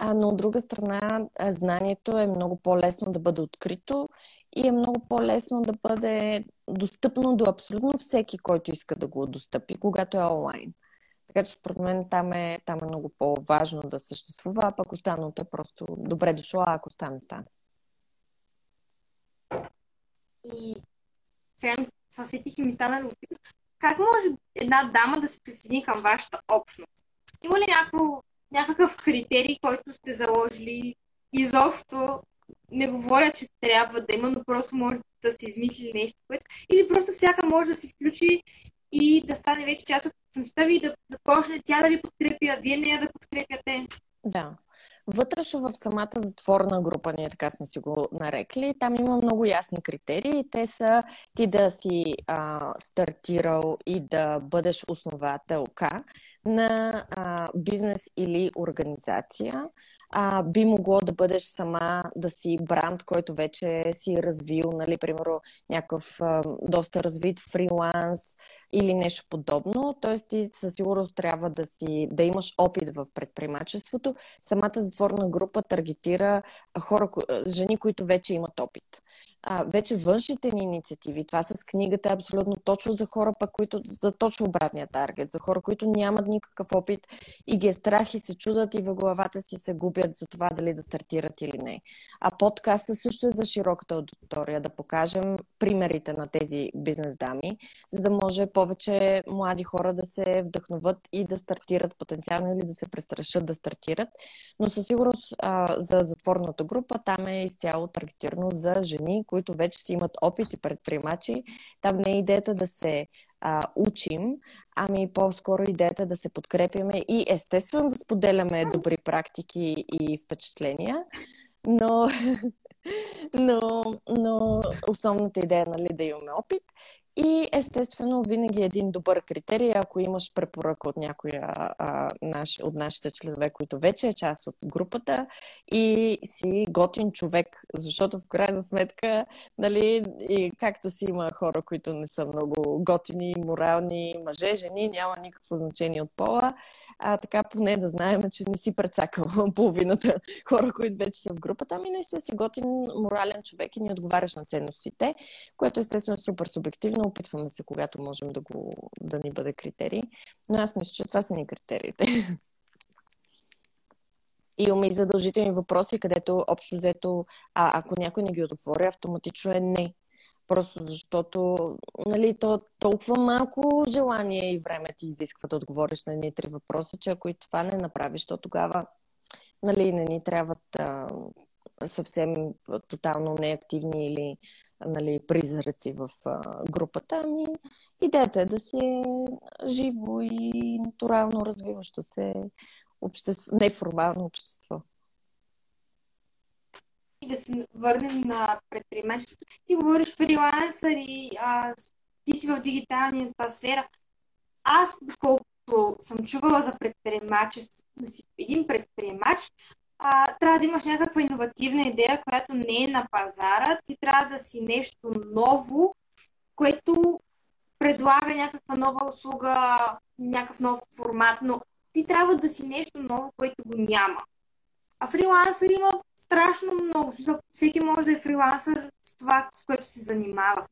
А, но от друга страна, знанието е много по-лесно да бъде открито и е много по-лесно да бъде достъпно до абсолютно всеки, който иска да го достъпи, когато е онлайн. Така че според мен там е, там е много по-важно да съществува, а пък останалото е просто добре дошло, а ако стане, стане. И сега съседи си ми стана любим. Как може една дама да се присъедини към вашата общност? Има ли някакво някакъв критерий, който сте заложили. Изобщо не говоря, че трябва да има, но просто може да сте измислили нещо, което... Или просто всяка може да се включи и да стане вече част от общността ви и да започне тя да ви подкрепя, вие нея да подкрепяте. Да. Вътрешно в самата затворна група, ние така сме си го нарекли, там има много ясни критерии. Те са ти да си а, стартирал и да бъдеш основателка на а, бизнес или организация. А, би могло да бъдеш сама, да си бранд, който вече си развил, нали, примерно някакъв а, доста развит фриланс или нещо подобно. Тоест ти със сигурност трябва да, си, да имаш опит в предприемачеството. Самата затворна група таргетира хора, жени, които вече имат опит а, вече външните ни инициативи, това с книгата е абсолютно точно за хора, пък, които за точно обратния таргет, за хора, които нямат никакъв опит и ги е страх и се чудат и в главата си се губят за това дали да стартират или не. А подкаста също е за широката аудитория, да покажем примерите на тези бизнес дами, за да може повече млади хора да се вдъхноват и да стартират потенциално или да се престрашат да стартират. Но със сигурност а, за затворната група там е изцяло таргетирано за жени, които вече си имат опит и предприемачи. Там не е идеята да се а, учим, ами по-скоро идеята да се подкрепяме и естествено да споделяме добри практики и впечатления, но, но, но основната идея е нали, да имаме опит и естествено, винаги е един добър критерий, ако имаш препоръка от някоя а, наш, от нашите членове, които вече е част от групата и си готин човек, защото в крайна сметка, нали, и както си има хора, които не са много готини, морални, мъже, жени, няма никакво значение от пола, а така поне да знаем, че не си прецакал половината хора, които вече са в групата, ами не си готин морален човек и ни отговаряш на ценностите, което естествено е супер субективно. Опитваме се, когато можем да, го, да ни бъде критерий. Но аз мисля, че това са ни критериите. И имаме и задължителни въпроси, където общо взето, а ако някой не ги отговори, автоматично е не. Просто защото нали, то, толкова малко желание и време ти изисква да отговориш на едни три въпроса, че ако и това не направиш, то тогава нали, не ни трябват а, съвсем тотално неактивни или нали, призраци в а, групата. Ами, идеята е да си е живо и натурално развиващо се общество, неформално общество. Да се върнем на предприемачеството. Ти говориш фрилансър и а, ти си в дигиталната сфера. Аз, доколкото съм чувала за предприемачество, да си един предприемач, а, трябва да имаш някаква иновативна идея, която не е на пазара. Ти трябва да си нещо ново, което предлага някаква нова услуга, някакъв нов формат, но ти трябва да си нещо ново, което го няма. А фрилансър има страшно много. Всеки може да е фрилансър с това, с което се занимава.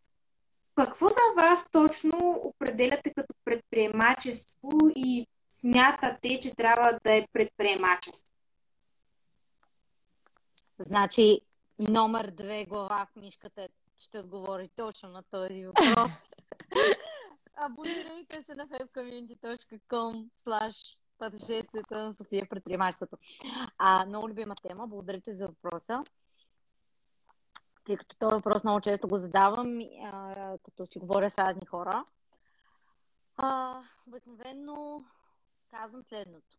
Какво за вас точно определяте като предприемачество и смятате, че трябва да е предприемачество? Значи, номер две глава в книжката ще отговори точно на този въпрос. Абонирайте се на webcommunity.com slash пътешествието на София предприемачеството. А, много любима тема. Благодаря ти за въпроса. Тъй като този въпрос много често го задавам, а, като си говоря с разни хора. А, обикновено казвам следното.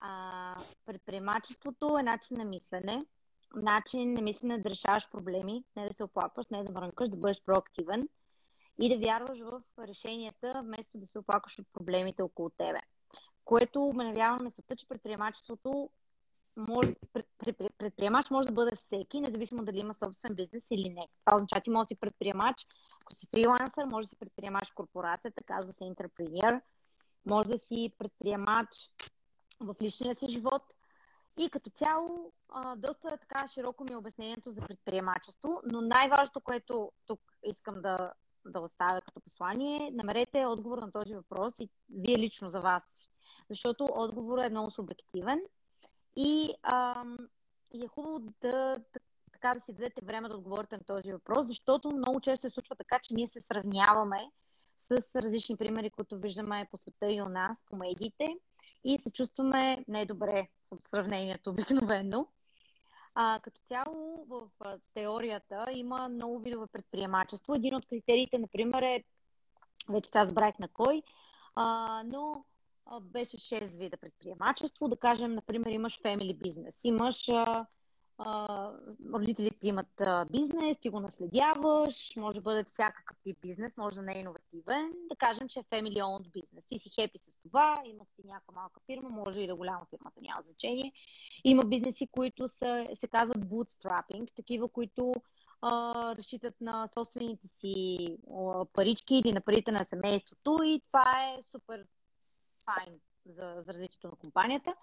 А, предприемачеството е начин на мислене, начин на мислене да решаваш проблеми, не да се оплакваш, не да мрънкаш, да бъдеш проактивен и да вярваш в решенията, вместо да се оплакваш от проблемите около тебе. Което ме навява на света, че предприемачеството може, пред, пред, предприемач може да бъде всеки, независимо дали има собствен бизнес или не. Това означава, че може да си предприемач, ако си фрилансър, може да си предприемач корпорацията, казва се интерпренер, може да си предприемач в личния си живот, и като цяло, доста така широко ми е обяснението за предприемачество, но най-важното, което тук искам да, да оставя като послание, намерете отговор на този въпрос и вие лично за вас. Защото отговорът е много субективен и, а, и е хубаво да, така да си дадете време да отговорите на този въпрос, защото много често се случва така, че ние се сравняваме с различни примери, които виждаме по света и у нас, по медиите и се чувстваме недобре от сравнението обикновено. А, като цяло в теорията има много видове предприемачество. Един от критериите, например, е, вече сега разбрах на кой, а, но беше 6 вида предприемачество. Да кажем, например, имаш family бизнес, имаш а, родителите имат а, бизнес, ти го наследяваш, може да бъде всякакъв тип бизнес, може да не е иновативен. Да кажем, че е family owned бизнес. Ти си хепи с това, имаш ти някаква малка фирма, може и да голяма фирмата, няма значение. Има бизнеси, които са, се казват bootstrapping, такива, които а, разчитат на собствените си а, парички или на парите на семейството и това е супер файн за, за развитието на компанията.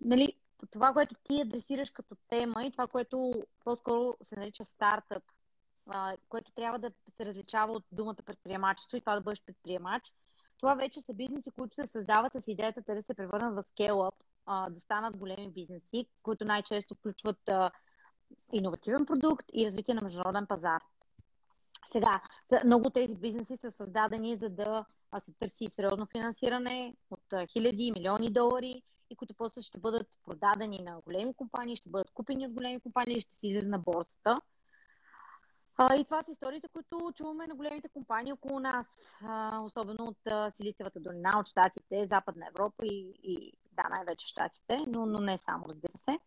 Нали, това, което ти адресираш като тема и това, което по-скоро се нарича стартъп, а, което трябва да се различава от думата предприемачество и това да бъдеш предприемач, това вече са бизнеси, които се създават с идеята те да се превърнат в скейлъп, да станат големи бизнеси, които най-често включват а, иновативен продукт и развитие на международен пазар. Сега, много тези бизнеси са създадени за да се търси сериозно финансиране от хиляди, милиони долари и които после ще бъдат продадени на големи компании, ще бъдат купени от големи компании и ще се излезе на борсата. А, и това са историите, които чуваме на големите компании около нас, а, особено от а, Силицевата долина, от Штатите, Западна Европа и, и да, най-вече Штатите, но, но не само, разбира се.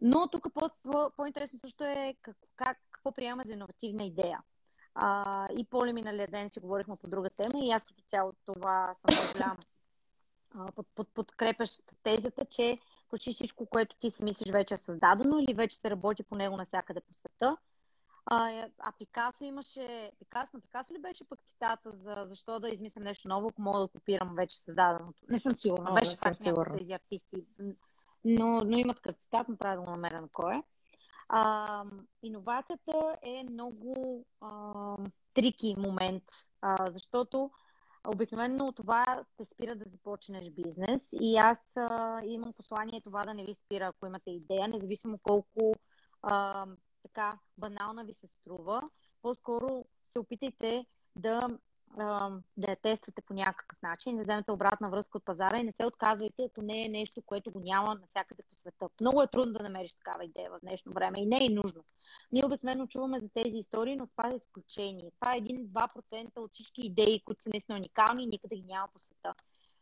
Но тук по- по- по-интересно също е как, как, какво приема за иновативна идея. А, и по миналия ден си говорихме по друга тема и аз като цяло това съм голям под, под, подкрепяш тезата, че почти всичко, което ти си мислиш вече е създадено или вече се работи по него навсякъде по света. А, а Пикасо имаше... Пикасо, на Пикасо ли беше пък цитата за защо да измислям нещо ново, ако мога да копирам вече създаденото? Не съм сигурна. О, беше не пак някои тези артисти. Но, но има такъв цитат, но трябва да го намеря на кой е. А, иновацията е много а, трики момент, а, защото Обикновено това те спира да започнеш бизнес и аз а, имам послание това да не ви спира, ако имате идея, независимо колко а, така банална ви се струва. По-скоро се опитайте да да я тествате по някакъв начин, да вземете обратна връзка от пазара и не се отказвайте, ако не е нещо, което го няма навсякъде по света. Много е трудно да намериш такава идея в днешно време и не е нужно. Ние обикновено чуваме за тези истории, но това е изключение. Това е 1-2% от всички идеи, които са наистина уникални и никъде ги няма по света.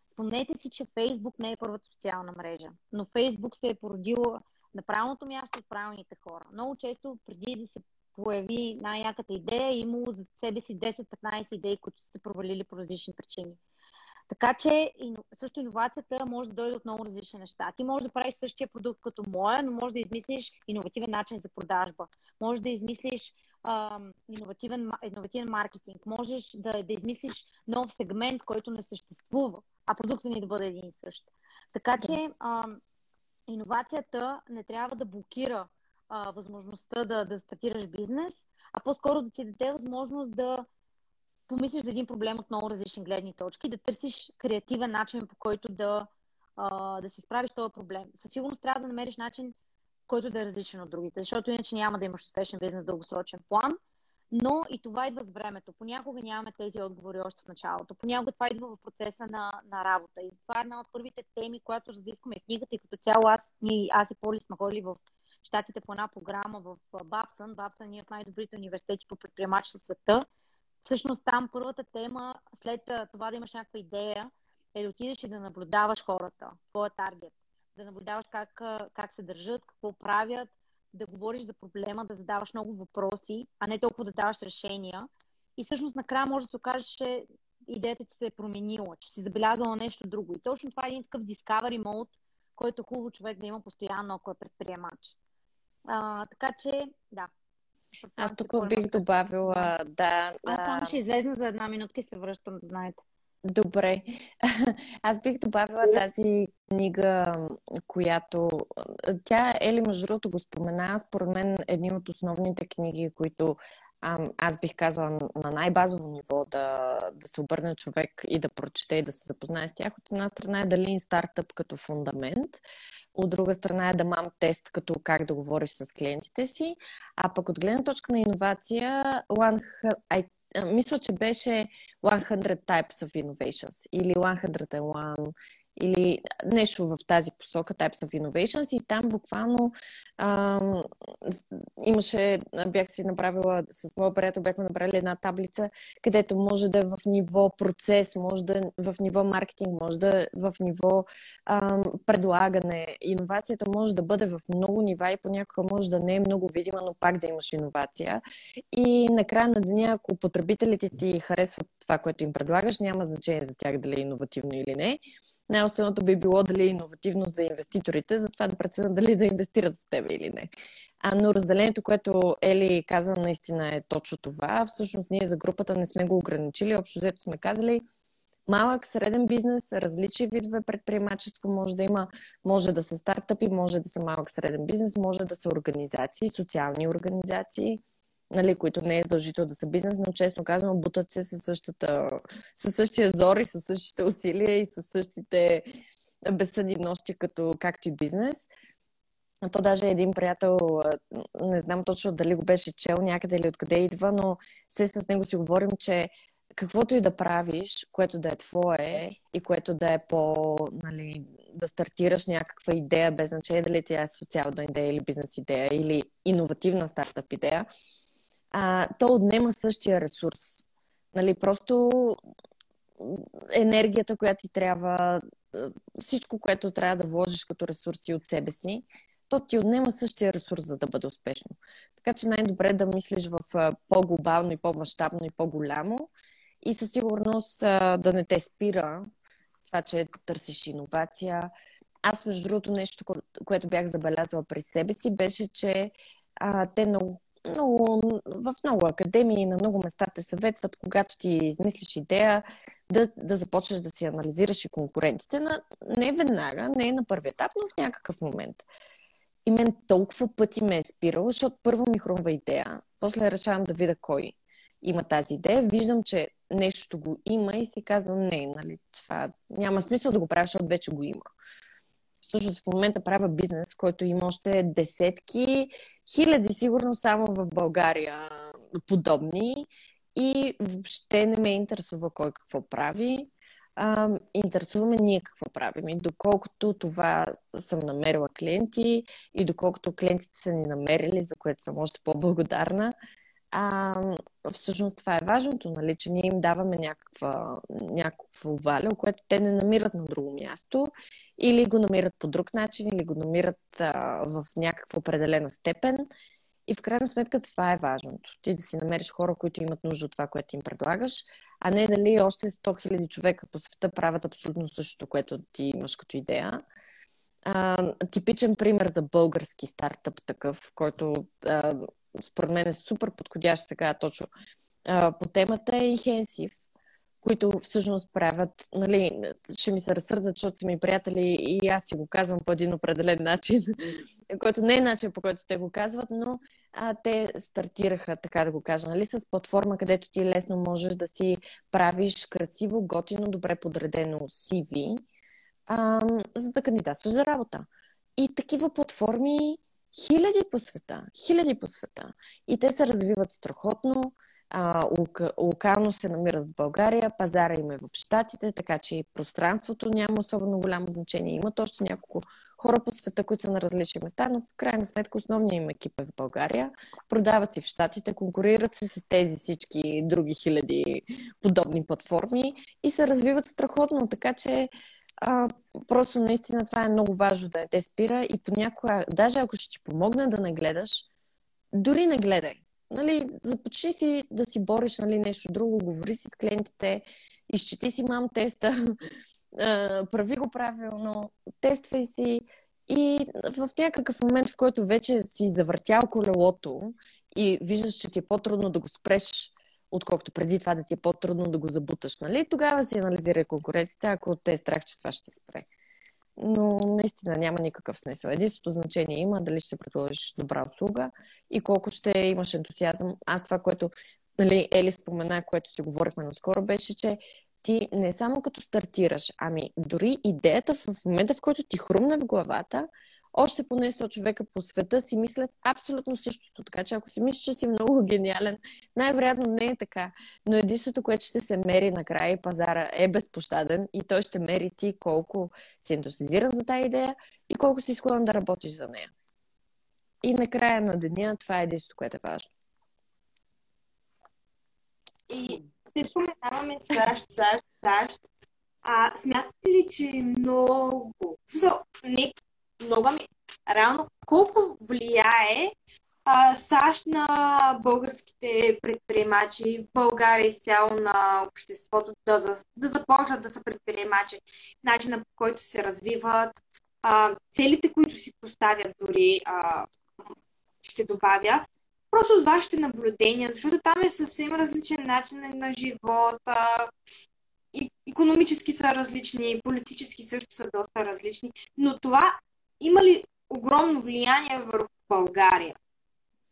Спомнете си, че Фейсбук не е първата социална мрежа, но Фейсбук се е породила на правилното място от правилните хора. Много често, преди да се появи най-яката идея, е имало за себе си 10-15 идеи, които са се провалили по различни причини. Така че също иновацията може да дойде от много различни неща. Ти можеш да правиш същия продукт като моя, но можеш да измислиш иновативен начин за продажба. Можеш да измислиш ам, иновативен, иновативен маркетинг. Можеш да, да измислиш нов сегмент, който не съществува, а продуктът ни да бъде един и същ. Така че ам, иновацията не трябва да блокира а, възможността да, да стартираш бизнес, а по-скоро да ти даде възможност да помислиш за един проблем от много различни гледни точки, да търсиш креативен начин, по който да, а, да се справиш този проблем. Със сигурност трябва да намериш начин, който да е различен от другите, защото иначе няма да имаш успешен бизнес дългосрочен план. Но и това идва с времето. Понякога нямаме тези отговори още в началото. Понякога това идва в процеса на, на работа. И това е една от първите теми, която разискваме в книгата и като цяло аз, ние, аз и Поли сме ходили в щатите по една програма в Бабсън. Бабсън е от най-добрите университети по предприемачество в света. Всъщност там първата тема, след това да имаш някаква идея, е да отидеш и да наблюдаваш хората, твоя таргет. Да наблюдаваш как, как се държат, какво правят, да говориш за проблема, да задаваш много въпроси, а не толкова да даваш решения. И всъщност накрая може да се окаже, че идеята ти се е променила, че си забелязала нещо друго. И точно това е един такъв discovery mode, който е хубаво човек да има постоянно, ако е предприемач. А, така че, да. Аз тук бих добавила, да. Аз само ще излезна за една минутка и се връщам, да знаете. Добре. Аз бих добавила тази книга, която... Тя, Ели, между другото, го спомена. Според мен едни от основните книги, които аз бих казала на най-базово ниво да, да се обърне човек и да прочете и да се запознае с тях. От една страна е дали стартъп като фундамент, от друга страна е да мам тест като как да говориш с клиентите си, а пък от гледна точка на иновация, мисля, че беше 100 Types of Innovations или 101 или нещо в тази посока, Types of Innovations и там буквално ам, имаше, бях си направила, с моя приятел бяхме направили една таблица, където може да е в ниво процес, може да е в ниво маркетинг, може да е в ниво ам, предлагане. Иновацията може да бъде в много нива и понякога може да не е много видима, но пак да имаш иновация. И накрая на деня, ако потребителите ти харесват това, което им предлагаш, няма значение за тях дали е иновативно или не най-основното би било дали е иновативно за инвеститорите, за това да преценят дали да инвестират в тебе или не. А, но разделението, което Ели каза, наистина е точно това. Всъщност ние за групата не сме го ограничили. Общо взето сме казали, малък, среден бизнес, различни видове предприемачество може да има, може да са стартъпи, може да са малък, среден бизнес, може да са организации, социални организации, нали, които не е задължително да са бизнес, но честно казвам, бутат се със, същата, със същия зор и със същите усилия и със същите безсъдни нощи, като, както и бизнес. То даже един приятел, не знам точно дали го беше чел някъде или откъде идва, но се с него си говорим, че каквото и да правиш, което да е твое и което да е по, нали, да стартираш някаква идея, без значение дали тя е социална идея или бизнес идея или иновативна стартъп идея, а, то отнема същия ресурс. Нали, просто енергията, която ти трябва, всичко, което трябва да вложиш като ресурси от себе си, то ти отнема същия ресурс, за да бъде успешно. Така че най-добре е да мислиш в по-глобално и по-масштабно и по-голямо и със сигурност да не те спира това, че търсиш иновация. Аз, между другото, нещо, което бях забелязала при себе си, беше, че а, те много много, в много академии на много места те съветват, когато ти измислиш идея, да, да започнеш да си анализираш и конкурентите. На, не веднага, не на първи етап, но в някакъв момент. И мен толкова пъти ме е спирало, защото първо ми хрумва идея, после решавам да видя кой има тази идея, виждам, че нещо го има и си казвам, не, нали, това няма смисъл да го правя, защото вече го има. Всъщност в момента правя бизнес, който има още десетки, хиляди сигурно само в България подобни. и въобще не ме интересува кой какво прави. А, интересуваме ние какво правим. И доколкото това съм намерила клиенти и доколкото клиентите са ни намерили, за което съм още по-благодарна, а, всъщност това е важното, нали, че ние им даваме някаква, някакво валю, което те не намират на друго място или го намират по друг начин, или го намират а, в някаква определена степен. И в крайна сметка това е важното. Ти да си намериш хора, които имат нужда от това, което им предлагаш, а не дали още 100 000 човека по света правят абсолютно същото, което ти имаш като идея. А, типичен пример за български стартъп такъв, който а, според мен е супер подходящ сега точно а, по темата е и Хенсив, които всъщност правят, нали, ще ми се разсърдат, защото са ми приятели и аз си го казвам по един определен начин, който не е начин по който те го казват, но а, те стартираха, така да го кажа, нали, с платформа, където ти лесно можеш да си правиш красиво, готино, добре подредено CV, а, за да кандидатстваш за работа. И такива платформи хиляди по света. Хиляди по света. И те се развиват страхотно. А, лока, локално се намират в България, пазара им е в Штатите, така че и пространството няма особено голямо значение. Имат още няколко хора по света, които са на различни места, но в крайна сметка основният им екип е в България. Продават си в Штатите, конкурират се с тези всички други хиляди подобни платформи и се развиват страхотно, така че а, просто наистина това е много важно да не те спира и понякога, даже ако ще ти помогне да не гледаш, дори не гледай. Нали, започни си да си бориш нали, нещо друго, говори си с клиентите, изчети си мам теста, прави го правилно, тествай си и в някакъв момент, в който вече си завъртял колелото и виждаш, че ти е по-трудно да го спреш отколкото преди това да ти е по-трудно да го забуташ. Нали? Тогава си анализирай конкуренцията, ако те е страх, че това ще спре. Но наистина няма никакъв смисъл. Единството значение има дали ще предложиш добра услуга и колко ще имаш ентусиазъм. Аз това, което нали, Ели спомена, което си говорихме наскоро, беше, че ти не само като стартираш, ами дори идеята в момента, в който ти хрумне в главата, още поне 100 човека по света си мислят абсолютно същото. Така че ако си мислиш, че си много гениален, най-вероятно не е така. Но единството, което ще се мери накрая и пазара е безпощаден и той ще мери ти колко си ентусизиран за тази идея и колко си склонен да работиш за нея. И накрая на деня това е единството, което е важно. И се споменаваме САЩ, САЩ, САЩ. А смятате ли, че е много... Не много ми... Реално, колко влияе а, САЩ на българските предприемачи, България изцяло на обществото да, да започнат да са предприемачи, начина по който се развиват, а, целите, които си поставят дори, а, ще добавя. Просто от вашите наблюдения, защото там е съвсем различен начин на живота, економически са различни, политически също са доста различни, но това има ли огромно влияние върху България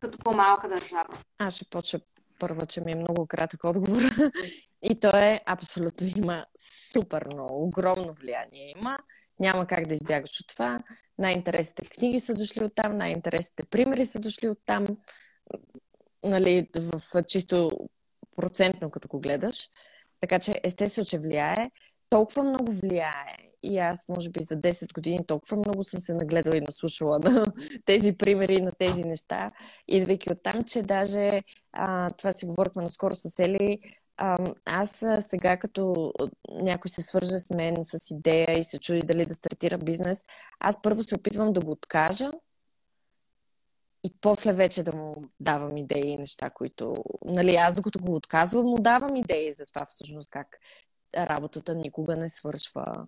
като по-малка държава? Аз ще почна първо, че ми е много кратък отговор. И то е абсолютно има супер много, огромно влияние има. Няма как да избягаш от това. Най-интересните книги са дошли от там, най-интересните примери са дошли от там. Нали, в чисто процентно, като го гледаш. Така че естествено, че влияе. Толкова много влияе и аз, може би, за 10 години толкова много съм се нагледала и наслушала на тези примери, на тези неща, идвайки от там, че даже а, това си говорихме наскоро с Ели, аз сега, като някой се свърже с мен с идея и се чуди дали да стартира бизнес, аз първо се опитвам да го откажа и после вече да му давам идеи и неща, които... Нали, аз докато го отказвам, му давам идеи за това всъщност как работата никога не свършва,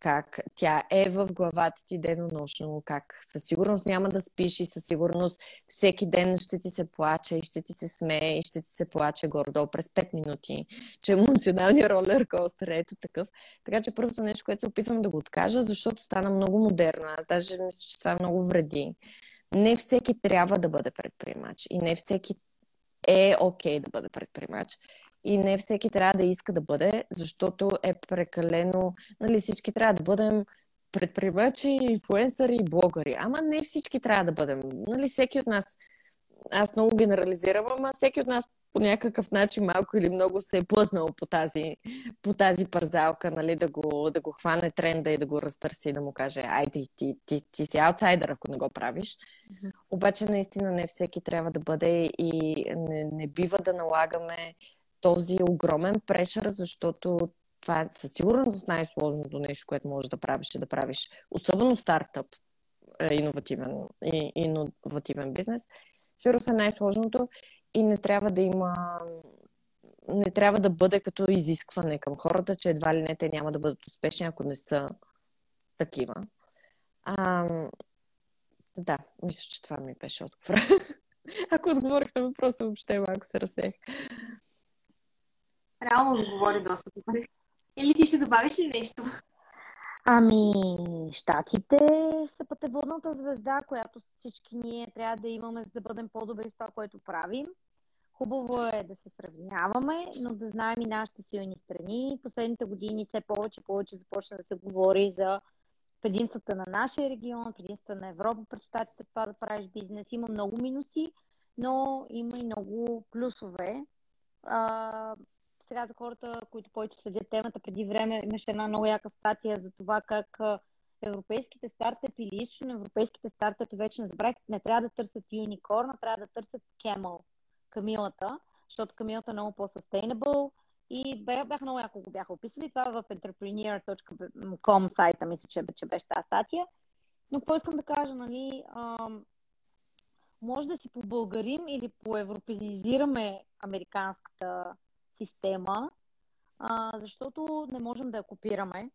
как тя е в главата ти денонощно, как със сигурност няма да спиш и със сигурност всеки ден ще ти се плаче и ще ти се смее и ще ти се плаче горе-долу през 5 минути, че емоционалният ролер костър е ето такъв. Така че първото нещо, което се опитвам да го откажа, защото стана много модерна. Даже мисля, че това много вреди. Не всеки трябва да бъде предприемач и не всеки е окей okay да бъде предприемач и не всеки трябва да иска да бъде, защото е прекалено, нали, всички трябва да бъдем предприемачи, инфуенсъри и блогъри. Ама не всички трябва да бъдем. Нали, всеки от нас, аз много генерализирам, ама всеки от нас по някакъв начин малко или много се е плъзнал по тази, по тази парзалка, нали, да го, да го хване тренда и да го разтърси и да му каже, айде, ти, ти, ти, ти си аутсайдър, ако не го правиш. Обаче наистина не всеки трябва да бъде и не, не бива да налагаме този огромен прешър, защото това е със сигурност най-сложното нещо, което можеш да правиш, е да правиш, особено стартъп, е, иновативен, иновативен бизнес. Сигурно е най-сложното и не трябва да има не трябва да бъде като изискване към хората, че едва ли не те няма да бъдат успешни, ако не са такива. А, да, мисля, че това ми беше отговор. ако отговорих на въпроса, въобще малко се разсех. Реално отговори доста добре. Или ти ще добавиш ли нещо? Ами, щатите са пътеводната звезда, която всички ние трябва да имаме, за да бъдем по-добри в това, което правим. Хубаво е да се сравняваме, но да знаем и нашите силни страни. Последните години все повече повече започна да се говори за предимствата на нашия регион, предимствата на Европа пред щатите, това да правиш бизнес. Има много минуси, но има и много плюсове. Сега за хората, които повече следят темата, преди време имаше една много яка статия за това как европейските стартъпи или източно европейските стартъпи вече не забравих, не трябва да търсят юникорна, трябва да търсят кемъл, камилата, защото камилата е много по-sustainable и бяха много яко го бяха описали. Това в entrepreneur.com сайта, мисля, че, че беше тази статия. Но какво искам да кажа, нали, може да си побългарим или поевропезизираме американската система, а, защото не можем да я копираме.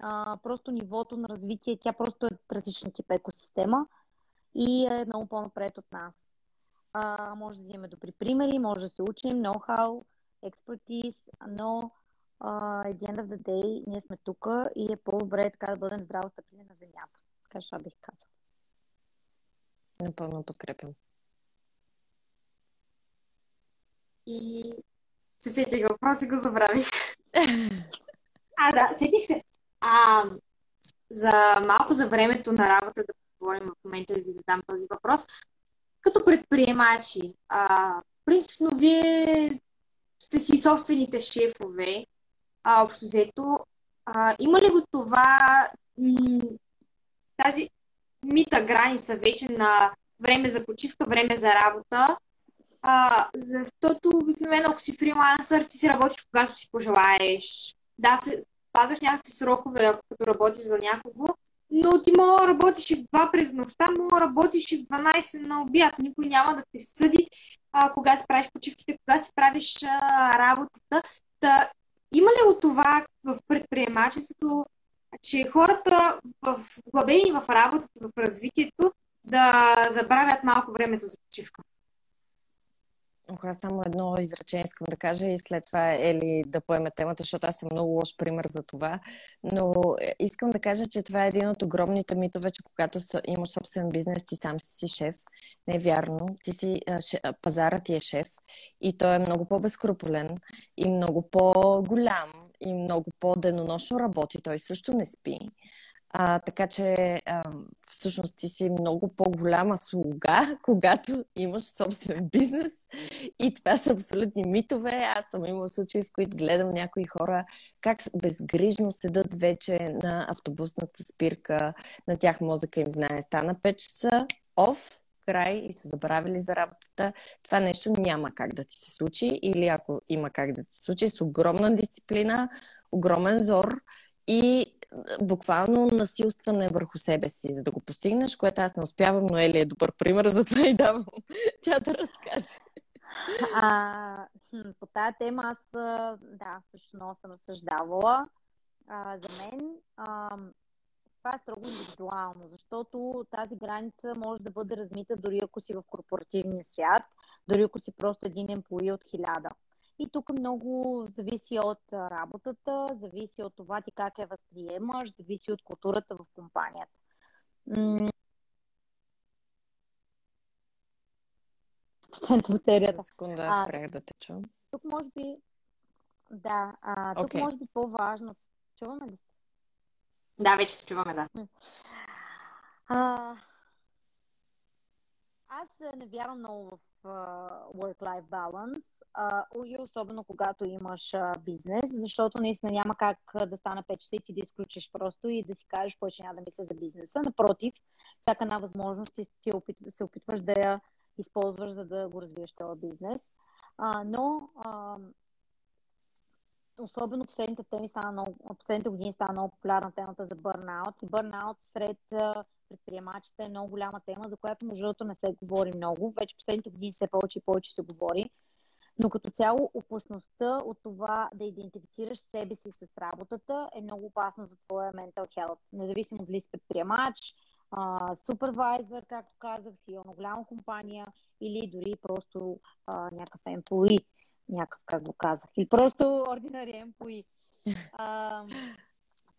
А, просто нивото на развитие, тя просто е различен тип екосистема и е много по-напред от нас. А, може да вземем добри примери, може да се учим, ноу-хау, експертиз, но uh, at the end of the day ние сме тук и е по-добре така да бъдем здраво стъпили на земята. Така ще бих казал. Напълно подкрепям. И се сетих въпрос и го забравих. а, да, сетих се. А, за малко за времето на работа да поговорим в момента да ви задам този въпрос. Като предприемачи, а, принципно вие сте си собствените шефове, а, общо взето. А, има ли го това, тази мита граница вече на време за почивка, време за работа, а, защото обикновено, ако си фрилансър, ти си работиш когато си пожелаеш. Да, се, пазваш някакви срокове, като работиш за някого, но ти мога да работиш и в 2 през нощта, мога да работиш и в 12 на обяд. Никой няма да те съди а, кога си правиш почивките, кога си правиш а, работата. Та, има ли от това в предприемачеството, че хората в главени в работата, в развитието, да забравят малко времето за почивка? Аз само едно изречение искам да кажа и след това Ели да поеме темата, защото аз съм много лош пример за това. Но е, искам да кажа, че това е един от огромните митове, че когато имаш собствен бизнес, ти сам си шеф. Не е вярно. Ти си, пазарът ти е шеф и той е много по-безкруполен и много по-голям и много по-денонощно работи. Той също не спи. А, така че а, всъщност ти си много по-голяма слуга, когато имаш собствен бизнес. И това са абсолютни митове. Аз съм имала случаи, в които гледам някои хора как безгрижно седат вече на автобусната спирка. На тях мозъка им знае. Стана 5 часа, оф, край и са забравили за работата. Това нещо няма как да ти се случи. Или ако има как да ти се случи, с огромна дисциплина, огромен зор и буквално насилстване върху себе си, за да го постигнеш, което аз не успявам, но Ели е добър пример, затова и давам тя да разкаже. А, по тази тема аз да, също съм разсъждавала. А, за мен а, това е строго индивидуално, защото тази граница може да бъде размита дори ако си в корпоративния свят, дори ако си просто един емплои от хиляда. И тук много зависи от работата, зависи от това ти как я възприемаш, зависи от културата в компанията. Секунда, аз спрях да те чувам. Тук може би... Да, а, тук okay. може би по-важно. Чуваме ли се? Да, вече се чуваме, да. А, аз не вярвам много в work-life balance и особено когато имаш бизнес, защото наистина няма как да стане 5 часа и ти да изключиш просто и да си кажеш повече няма да мисля за бизнеса. Напротив, всяка една възможност ти, ти опит, се опитваш да я използваш, за да го развиеш този бизнес. А, но а, особено последните теми стана много, последните години стана много популярна темата за бърнаут и бърнаут сред предприемачите е много голяма тема, за която между другото не се говори много. Вече последните години все повече и повече се говори. Но като цяло опасността от това да идентифицираш себе си с работата е много опасно за твоя mental health. Независимо дали си предприемач, супервайзър, както казах, си на голяма компания или дори просто а, някакъв employee, някакъв, как го казах, или просто ordinary employee. А,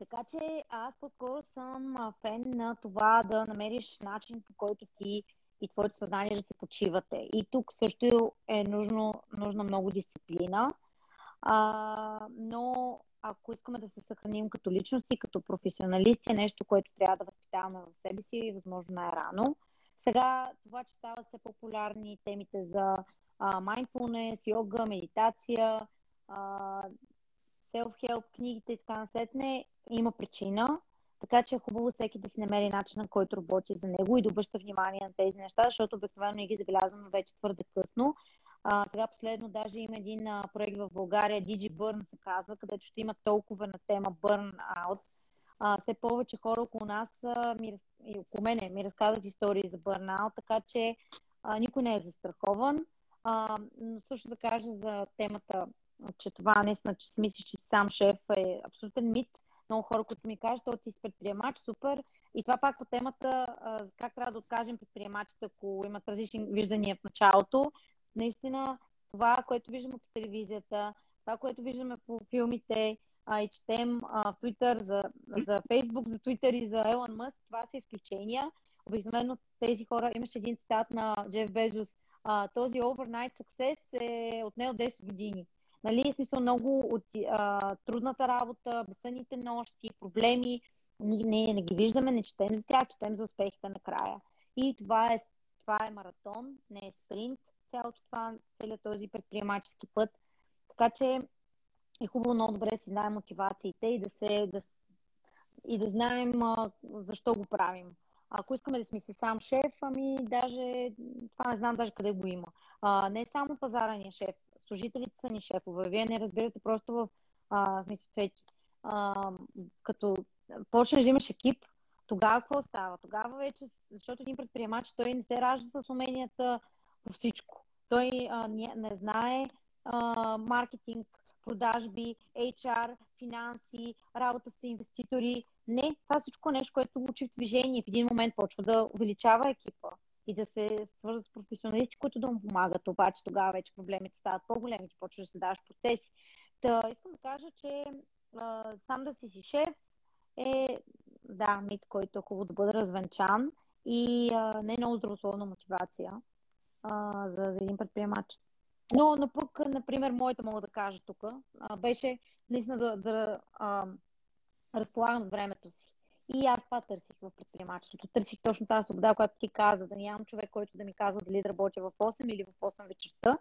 така че аз по-скоро съм фен на това да намериш начин, по който ти и твоето съзнание да се почивате. И тук също е нужно, нужна много дисциплина, а, но ако искаме да се съхраним като личности, като професионалисти, е нещо, което трябва да възпитаваме в себе си, възможно най-рано. Сега това, че става все популярни темите за а, mindfulness, йога, медитация, а, self-help, книгите и така насетне, има причина. Така че е хубаво всеки да си намери начина, който работи за него и да обръща внимание на тези неща, защото обикновено не ги забелязваме вече твърде късно. А, сега последно даже има един а, проект в България, Digi Burn се казва, където ще има толкова на тема Burnout. А, все повече хора около нас а, ми, и около мене ми разказват истории за Burnout, така че а, никой не е застрахован. А, но също да кажа за темата, че това наистина, че си мислиш, че сам шеф е абсолютен мит много хора, които ми кажат, о, ти си предприемач, супер. И това пак по темата, как трябва да откажем предприемачите, ако имат различни виждания в началото. Наистина, това, което виждаме по телевизията, това, което виждаме по филмите а, и четем а, в Twitter за, за Facebook, за Twitter и за Елон Мъск, това са изключения. Обикновено тези хора, имаше един цитат на Джеф Безос, а, този overnight success е отнел 10 години. Нали, смисъл много от а, трудната работа, безсънните нощи, проблеми, ние не, не ги виждаме, не четем за тях, четем за успехите накрая. И това е, това е маратон, не е спринт, цялото това, целият този предприемачески път. Така че е хубаво много добре да си знаем мотивациите и да, се, да, и да знаем а, защо го правим. Ако искаме да сме си сам шеф, ами даже това не знам даже къде го има. А, не само пазарния шеф, служителите са ни шефове. Вие не разбирате просто в а, мисля, цвети. А, като почнеш да имаш екип, тогава какво става? Тогава вече, защото един предприемач, той не се ражда с уменията по всичко. Той а, не, не знае а, маркетинг, продажби, HR, финанси, работа с инвеститори. Не, това всичко е нещо, което учи в движение. В един момент почва да увеличава екипа и да се свързва с професионалисти, които да му помагат. Обаче тогава вече проблемите стават по-големи, ти почваш да се даваш процеси. Та, искам да кажа, че а, сам да си си шеф е, да, мит, който е хубаво да бъде развенчан и а, не е много здравословна мотивация а, за, за един предприемач. Но, но пък, например, моята мога да кажа тук, беше наистина да, да а, разполагам с времето си. И аз това търсих в предприемачеството. Търсих точно тази свобода, която ти каза, да нямам човек, който да ми казва дали да работя в 8 или в 8 вечерта.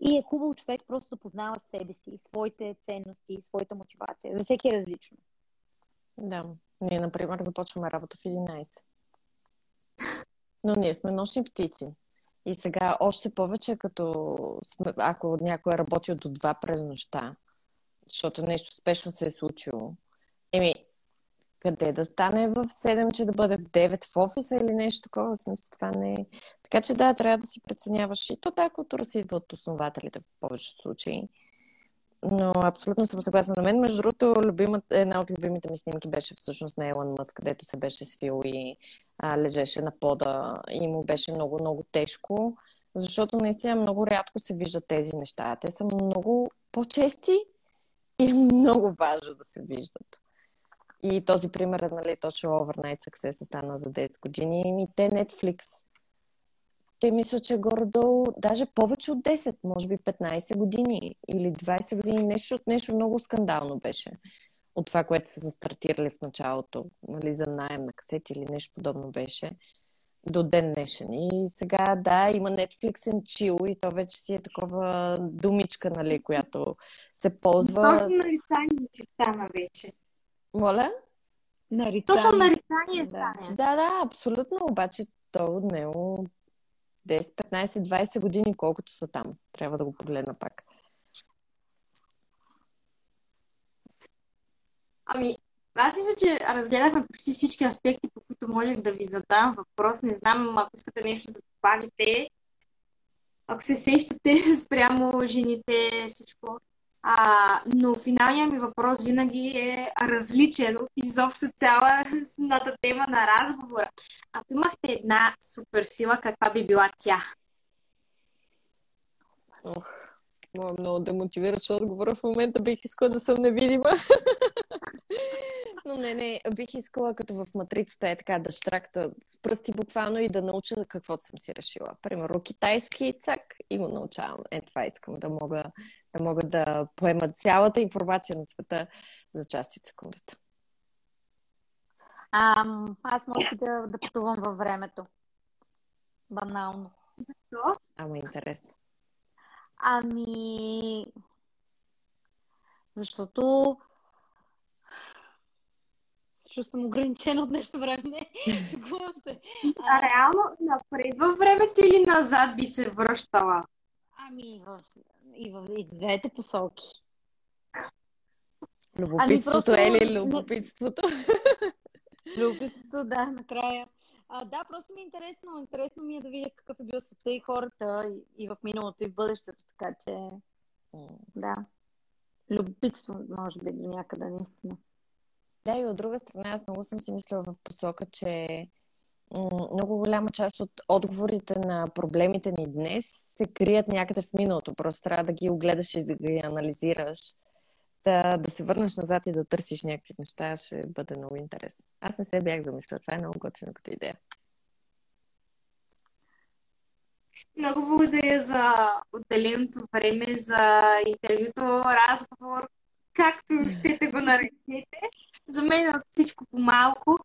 И е хубаво човек просто да познава себе си, своите ценности, своята мотивация. За всеки е различно. Да. Ние, например, започваме работа в 11. Но ние сме нощни птици. И сега още повече, като сме, ако някой е работил до 2 през нощта, защото нещо спешно се е случило, еми, къде да стане в 7, че да бъде в 9 в офиса или нещо такова. Смисъл, това не е. Така че да, трябва да си преценяваш. И то тази култура си идва от основателите в повечето случаи. Но абсолютно съм съгласна на мен. Между другото, любимат, една от любимите ми снимки беше всъщност на Елон Мъск, където се беше свил и а, лежеше на пода и му беше много, много тежко, защото наистина много рядко се виждат тези неща. Те са много по-чести и е много важно да се виждат. И този пример е, нали, точно Overnight Success стана за 10 години. И те Netflix, те мисля, че горе-долу даже повече от 10, може би 15 години или 20 години. Нещо, нещо много скандално беше от това, което са стартирали в началото, нали, за найем на касети или нещо подобно беше. до ден днешен. И сега, да, има Netflix and Chill и то вече си е такова думичка, нали, която се ползва. Точно нарицание си стана вече. Моля? Нарицание. Точно нарицание Да. стане. Да, да, абсолютно, обаче то от него 10, 15, 20 години, колкото са там. Трябва да го погледна пак. Ами, аз мисля, че разгледахме почти всички аспекти, по които можех да ви задам въпрос. Не знам, ако искате нещо да добавите, ако се сещате спрямо жените, всичко. А, но финалният ми въпрос винаги е различен от изобщо цялата тема на разговора. Ако имахте една суперсила, каква би била тя? Ох, мога много да мотивираш отговора. В момента бих искала да съм невидима. Но не, не, бих искала като в матрицата е така да штракта с пръсти буквално и да науча каквото съм си решила. Примерно китайски цак и го научавам. Е, това искам да мога да, мога да поема цялата информация на света за части от секундата. Ам, аз може би да, да пътувам във времето. Банално. Ама интересно. Ами, защото се чувствам ограничена от нещо време. Не, шегувам се. А реално напред във времето или назад би се връщала? Ами, и в, и в и двете посоки. Любопитството просто- е ли любопитството? Любопитството, да, накрая. А, да, просто ми е интересно. Интересно ми е да видя какъв е бил света и хората и, и в миналото, и в бъдещето, така че, да. Любопитство, може би, до някъде, наистина. Да, и от друга страна, аз много съм си мислила в посока, че много голяма част от отговорите на проблемите ни днес се крият някъде в миналото. Просто трябва да ги огледаш и да ги анализираш. Да, да се върнеш назад и да търсиш някакви неща, ще бъде много интересно. Аз не се бях замислила. Това е много готино като идея. Много благодаря за отделеното време, за интервюто, разговор, както щете го наречете. За мен е всичко по-малко.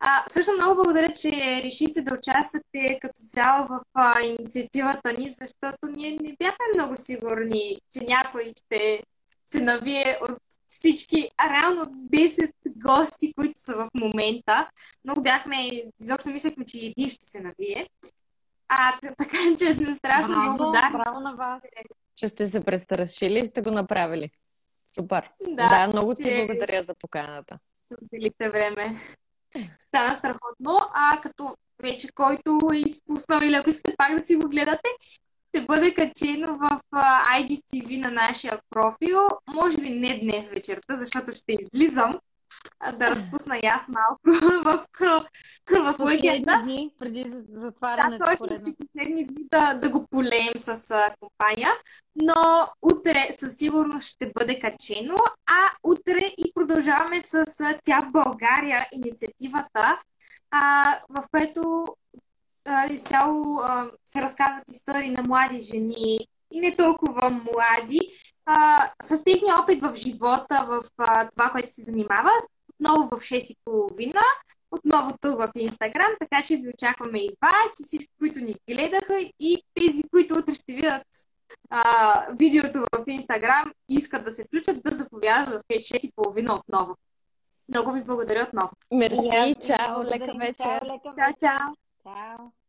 А, също много благодаря, че решихте да участвате като цяло в а, инициативата ни, защото ние не бяхме много сигурни, че някой ще се навие от всички, а реално 10 гости, които са в момента. Много бяхме, изобщо мислехме, че един ще се навие. А, така че сме страшно благодарни. браво на вас. Че сте се престрашили и сте го направили. Супер. Да, Да, много ти че- благодаря за поканата. отделихте време. Стана страхотно. А като вече който е изпуснал или ако искате пак да си го гледате, ще бъде качено в IGTV на нашия профил. Може би не днес вечерта, защото ще излизам да разпусна и аз малко в, в Последни уикенда. дни преди за- Да, затварянето точно поредно. в последни дни да, да го полеем с а, компания, но утре със сигурност ще бъде качено, а утре и продължаваме с а, Тя в България инициативата, а, в което изцяло се разказват истории на млади жени и не толкова млади, а, с техния опит в живота, в а, това, което се занимават, отново в 6.30 отново тук в Инстаграм, така че ви очакваме и вас, и всички, които ни гледаха, и тези, които утре ще видят а, видеото в Инстаграм и искат да се включат, да заповядат в 6.30 отново. Много ви благодаря отново. Мерси, чао, лека вечер. Чао, чао! Чао.